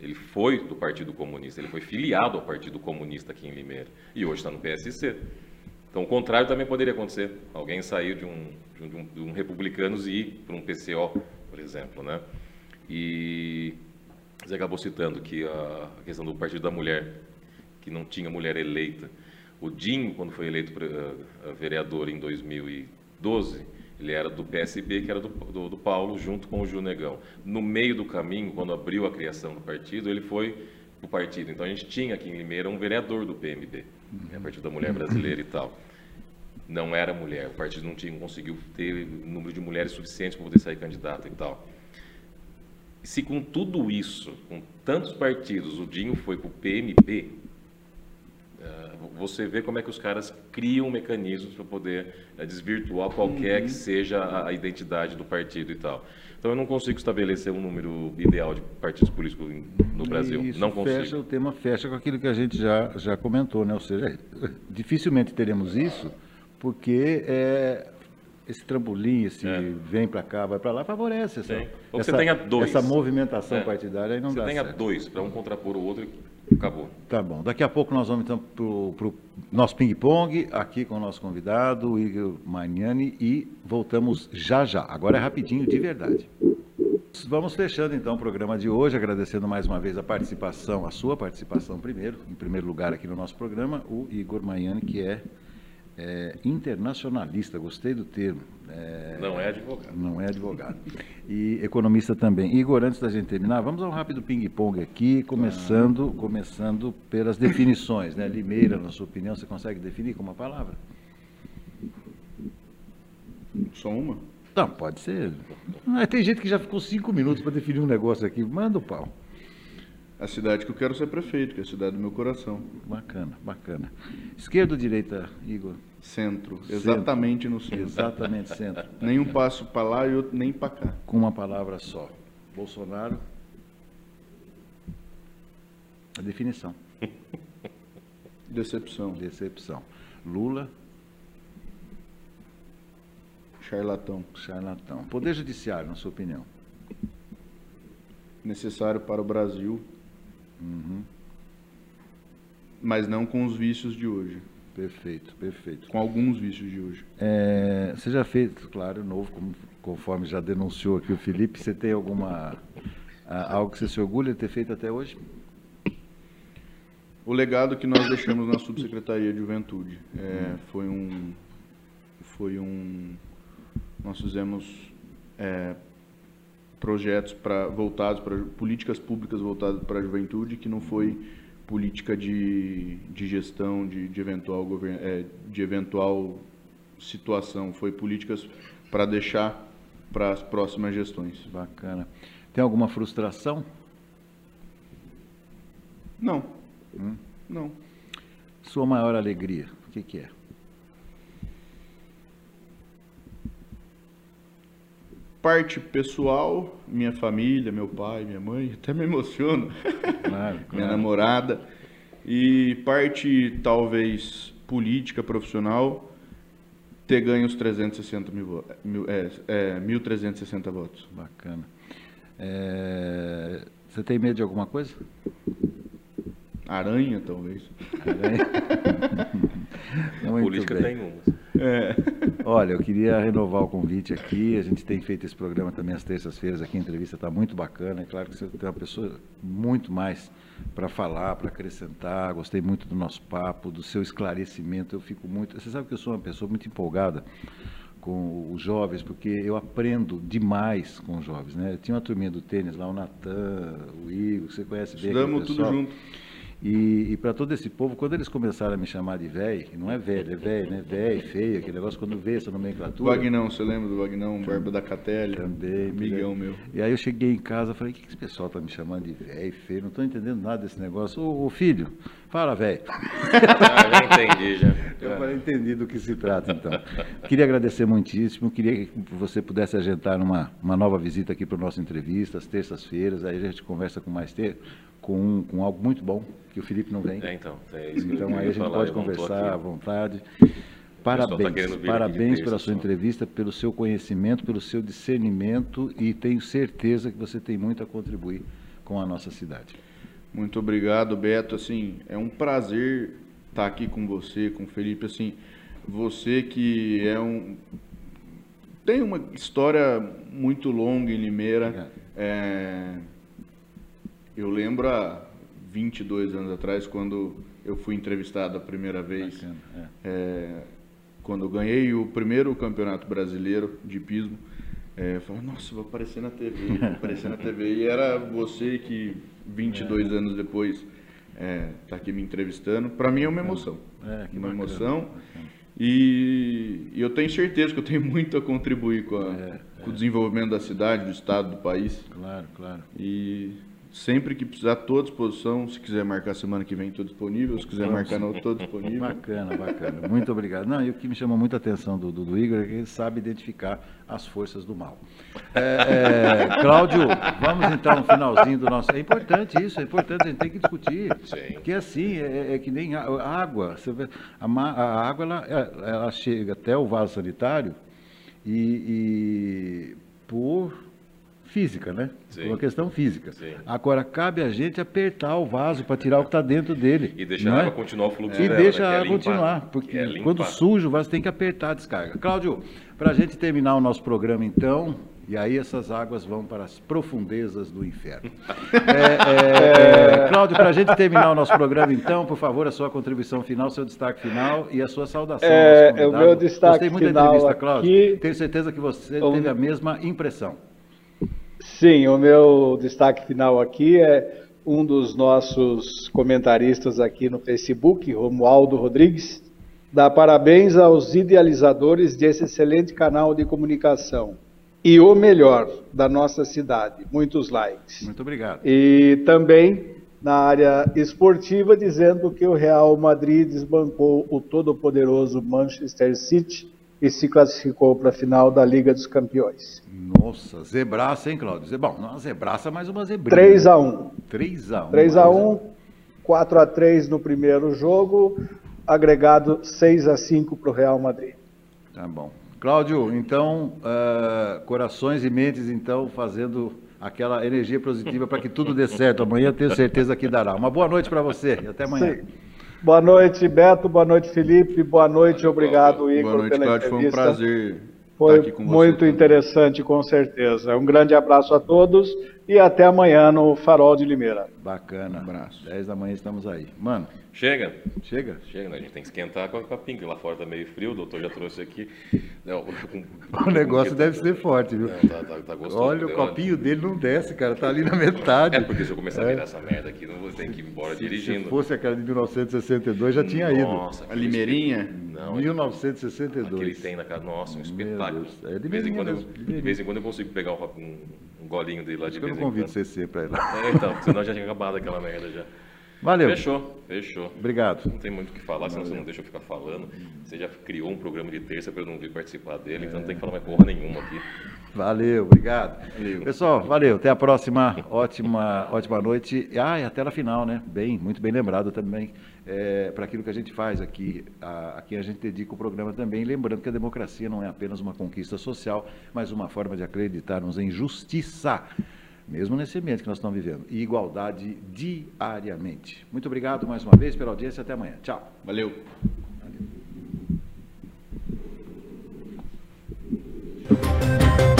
Ele foi do Partido Comunista, ele foi filiado ao Partido Comunista aqui em Limeira e hoje está no PSC. Então, o contrário também poderia acontecer. Alguém sair de um, de um, de um republicanos e ir para um PCO, por exemplo, né? E você acabou citando que a questão do Partido da Mulher, que não tinha mulher eleita. O Dinho, quando foi eleito uh, vereador em 2012, ele era do PSB, que era do, do, do Paulo, junto com o Ju Negão. No meio do caminho, quando abriu a criação do partido, ele foi o partido. Então a gente tinha aqui em Limeira um vereador do PMB, né, Partido da Mulher Brasileira e tal. Não era mulher, o partido não tinha, conseguiu ter número de mulheres suficiente para poder sair candidato e tal. Se com tudo isso, com tantos partidos, o Dinho foi para o PMB, você vê como é que os caras criam mecanismos para poder é, desvirtuar qualquer uhum. que seja a, a, identidade do partido e tal. Então eu não consigo estabelecer um número ideal de partidos políticos no Brasil.
Isso
não consigo.
Fecha, o tema fecha com aquilo que a gente já, já comentou, né? Ou seja, dificilmente teremos isso, porque é, esse trambolim, esse é. vem para cá, vai para lá, favorece essa, essa,
você tenha dois.
essa movimentação é. partidária. Aí não
você
dá
tenha
certo.
dois, para um contrapor o outro Acabou.
Tá bom. Daqui a pouco nós vamos então para o nosso ping-pong, aqui com o nosso convidado, Igor Magnani, e voltamos já já. Agora é rapidinho, de verdade. Vamos fechando então o programa de hoje, agradecendo mais uma vez a participação, a sua participação primeiro, em primeiro lugar aqui no nosso programa, o Igor Magnani, que é é, internacionalista, gostei do termo.
É, não é advogado.
Não é advogado. E economista também. Igor, antes da gente terminar, vamos a um rápido ping-pong aqui, começando, ah. começando pelas definições. Né? Limeira, na sua opinião, você consegue definir com uma palavra?
Só uma?
Não, pode ser. Ah, tem gente que já ficou cinco minutos para definir um negócio aqui. Manda o pau.
A cidade que eu quero ser prefeito, que é a cidade do meu coração.
Bacana, bacana. Esquerda ou direita, Igor?
Centro, exatamente no centro.
Exatamente centro.
Nenhum passo para lá e outro nem para cá.
Com uma palavra só. Bolsonaro. A definição.
Decepção.
Decepção. Lula.
Charlatão.
Charlatão. Poder Judiciário, na sua opinião?
Necessário para o Brasil
Uhum.
Mas não com os vícios de hoje.
Perfeito, perfeito.
Com alguns vícios de hoje.
É, você já fez, claro, novo, como, conforme já denunciou aqui o Felipe, você tem alguma algo que você se orgulha de ter feito até hoje?
O legado que nós deixamos na subsecretaria de juventude é, foi um foi um nós fizemos é, projetos para voltados para políticas públicas voltadas para a juventude que não foi política de, de gestão de, de eventual govern, é, de eventual situação. Foi políticas para deixar para as próximas gestões.
Bacana. Tem alguma frustração?
Não. Hum? não.
Sua maior alegria o que, que é
parte pessoal, minha família, meu pai, minha mãe, até me emociono, claro, claro. minha namorada, e parte talvez política, profissional, ter ganho os 360 mil, mil é, é, 1.360 votos.
Bacana. É, você tem medo de alguma coisa?
Aranha, talvez. Aranha.
Política bem. tem umas.
É. Olha, eu queria renovar o convite aqui. A gente tem feito esse programa também às terças-feiras aqui. A entrevista está muito bacana. É claro que você tem uma pessoa muito mais para falar, para acrescentar. Gostei muito do nosso papo, do seu esclarecimento. Eu fico muito. Você sabe que eu sou uma pessoa muito empolgada com os jovens, porque eu aprendo demais com os jovens. Né? Tinha uma turminha do tênis lá, o Natan, o Igor, que você conhece bem.
Estudamos tudo junto.
E, e para todo esse povo, quando eles começaram a me chamar de velho, não é velho, é velho, né? Velho, feio, aquele negócio, quando vê essa nomenclatura.
Vagnão, você lembra do Vagnão, Barba da Catelli?
Também.
Amigão meu.
E aí eu cheguei em casa e falei, o que, que esse pessoal está me chamando de velho, feio? Não estou entendendo nada desse negócio. Ô, ô filho, fala, velho.
Ah, já entendi, já.
Eu falei, entendi do que se trata, então. Queria agradecer muitíssimo, queria que você pudesse agendar uma, uma nova visita aqui para a nossa entrevista, às terças-feiras, aí a gente conversa com mais tempo com, com algo muito bom, que o Felipe não vem.
É, então. É isso
então aí a gente falar, pode conversar à vontade. Parabéns, tá parabéns pela sua entrevista, pelo seu conhecimento, pelo seu discernimento e tenho certeza que você tem muito a contribuir com a nossa cidade.
Muito obrigado, Beto. Assim, é um prazer estar aqui com você, com o Felipe. Assim, você que é um tem uma história muito longa em Limeira. É, eu lembro há 22 anos atrás, quando eu fui entrevistado a primeira vez, Bacana, é. É, quando eu ganhei o primeiro campeonato brasileiro de pismo, é, eu falei, nossa, vou aparecer na TV, vou aparecer na TV. E era você que 22 é. anos depois está é, aqui me entrevistando. Para mim é uma emoção.
É,
uma bacana, emoção. Bacana. E, e, eu tenho certeza que eu tenho muito a contribuir com, a, é, com o desenvolvimento da cidade, do estado, do país.
Claro, claro.
E Sempre que precisar, estou à disposição. Se quiser marcar semana que vem, estou disponível. Se quiser marcar, não, estou disponível.
Bacana, bacana. Muito obrigado. Não, e o que me chama muita atenção do, do, do Igor é que ele sabe identificar as forças do mal. É, é, Cláudio, vamos então no finalzinho do nosso. É importante isso, é importante, a gente tem que discutir. Sim. Porque assim, é, é que nem a, água. Você vê, a, a água ela, ela, chega até o vaso sanitário e, e por física, né? Sim. Uma questão física. Sim. Agora, cabe a gente apertar o vaso para tirar o que está dentro dele.
E deixar a água continuar o fluxo
E
dela,
deixa a água continuar, porque é quando suja o vaso tem que apertar a descarga. Cláudio, para a gente terminar o nosso programa então, e aí essas águas vão para as profundezas do inferno. é, é, é, Cláudio, para a gente terminar o nosso programa então, por favor, a sua contribuição final, seu destaque final e a sua saudação.
É, o meu destaque Gostei muito
da
entrevista,
Cláudio. Aqui... Tenho certeza que você teve a mesma impressão.
Sim, o meu destaque final aqui é um dos nossos comentaristas aqui no Facebook, Romualdo Rodrigues, dá parabéns aos idealizadores desse excelente canal de comunicação. E o melhor da nossa cidade. Muitos likes.
Muito obrigado.
E também na área esportiva, dizendo que o Real Madrid desbancou o todo-poderoso Manchester City e se classificou para a final da Liga dos Campeões.
Nossa, zebraça, hein, Cláudio? Bom, não é uma zebraça, mas uma zebrinha.
3 a 1
3 a 1
3 a 1 4 a 3 no primeiro jogo, agregado 6 a 5 para o Real Madrid.
Tá bom. Cláudio, então, uh, corações e mentes, então, fazendo aquela energia positiva para que tudo dê certo. Amanhã tenho certeza que dará. Uma boa noite para você e até amanhã. Sim.
Boa noite, Beto. Boa noite, Felipe. Boa noite, obrigado, Igor,
boa noite,
pela
Cláudio. Foi um prazer
Foi muito interessante, com certeza. Um grande abraço a todos e até amanhã no Farol de Limeira.
Bacana.
Um abraço.
10 da manhã estamos aí. Mano,
Chega?
chega.
Chega, né? A gente tem que esquentar com a, com a pinga. Lá fora tá meio frio, o doutor já trouxe aqui. Não,
O negócio deve ser forte, viu?
Não, tá, tá, tá gostoso.
Olha, o
Deu-
copinho dele não desce, cara. Tá ali na metade.
É porque se eu começar a virar essa merda aqui, não vou ter que ir embora
Se
dirigindo.
fosse aquela de 1962, já tinha ido.
Nossa,
A Limeirinha?
Não,
1962.
Aquele tem na casa. Nossa, um espetáculo.
É de
vez em quando eu,
mesmo,
de vez em quando eu consigo pegar um, um, um golinho dele lá de
Acho que eu
vez
não
em
convido
quando.
você sempre pra ir lá.
É, então, senão já tinha acabado aquela merda já.
Valeu.
Fechou, fechou.
Obrigado.
Não tem muito o que falar, senão você não deixa eu ficar falando. Você já criou um programa de terça para eu não vir participar dele, então não tem que falar mais porra nenhuma aqui.
Valeu, obrigado. Pessoal, valeu. Até a próxima. Ótima, ótima noite. Ah, e a tela final, né? Bem, muito bem lembrado também. para aquilo que a gente faz aqui, a, a quem a gente dedica o programa também. Lembrando que a democracia não é apenas uma conquista social, mas uma forma de acreditarmos em justiça, mesmo nesse ambiente que nós estamos vivendo, e igualdade diariamente. Muito obrigado mais uma vez pela audiência. Até amanhã. Tchau. Valeu.
Valeu.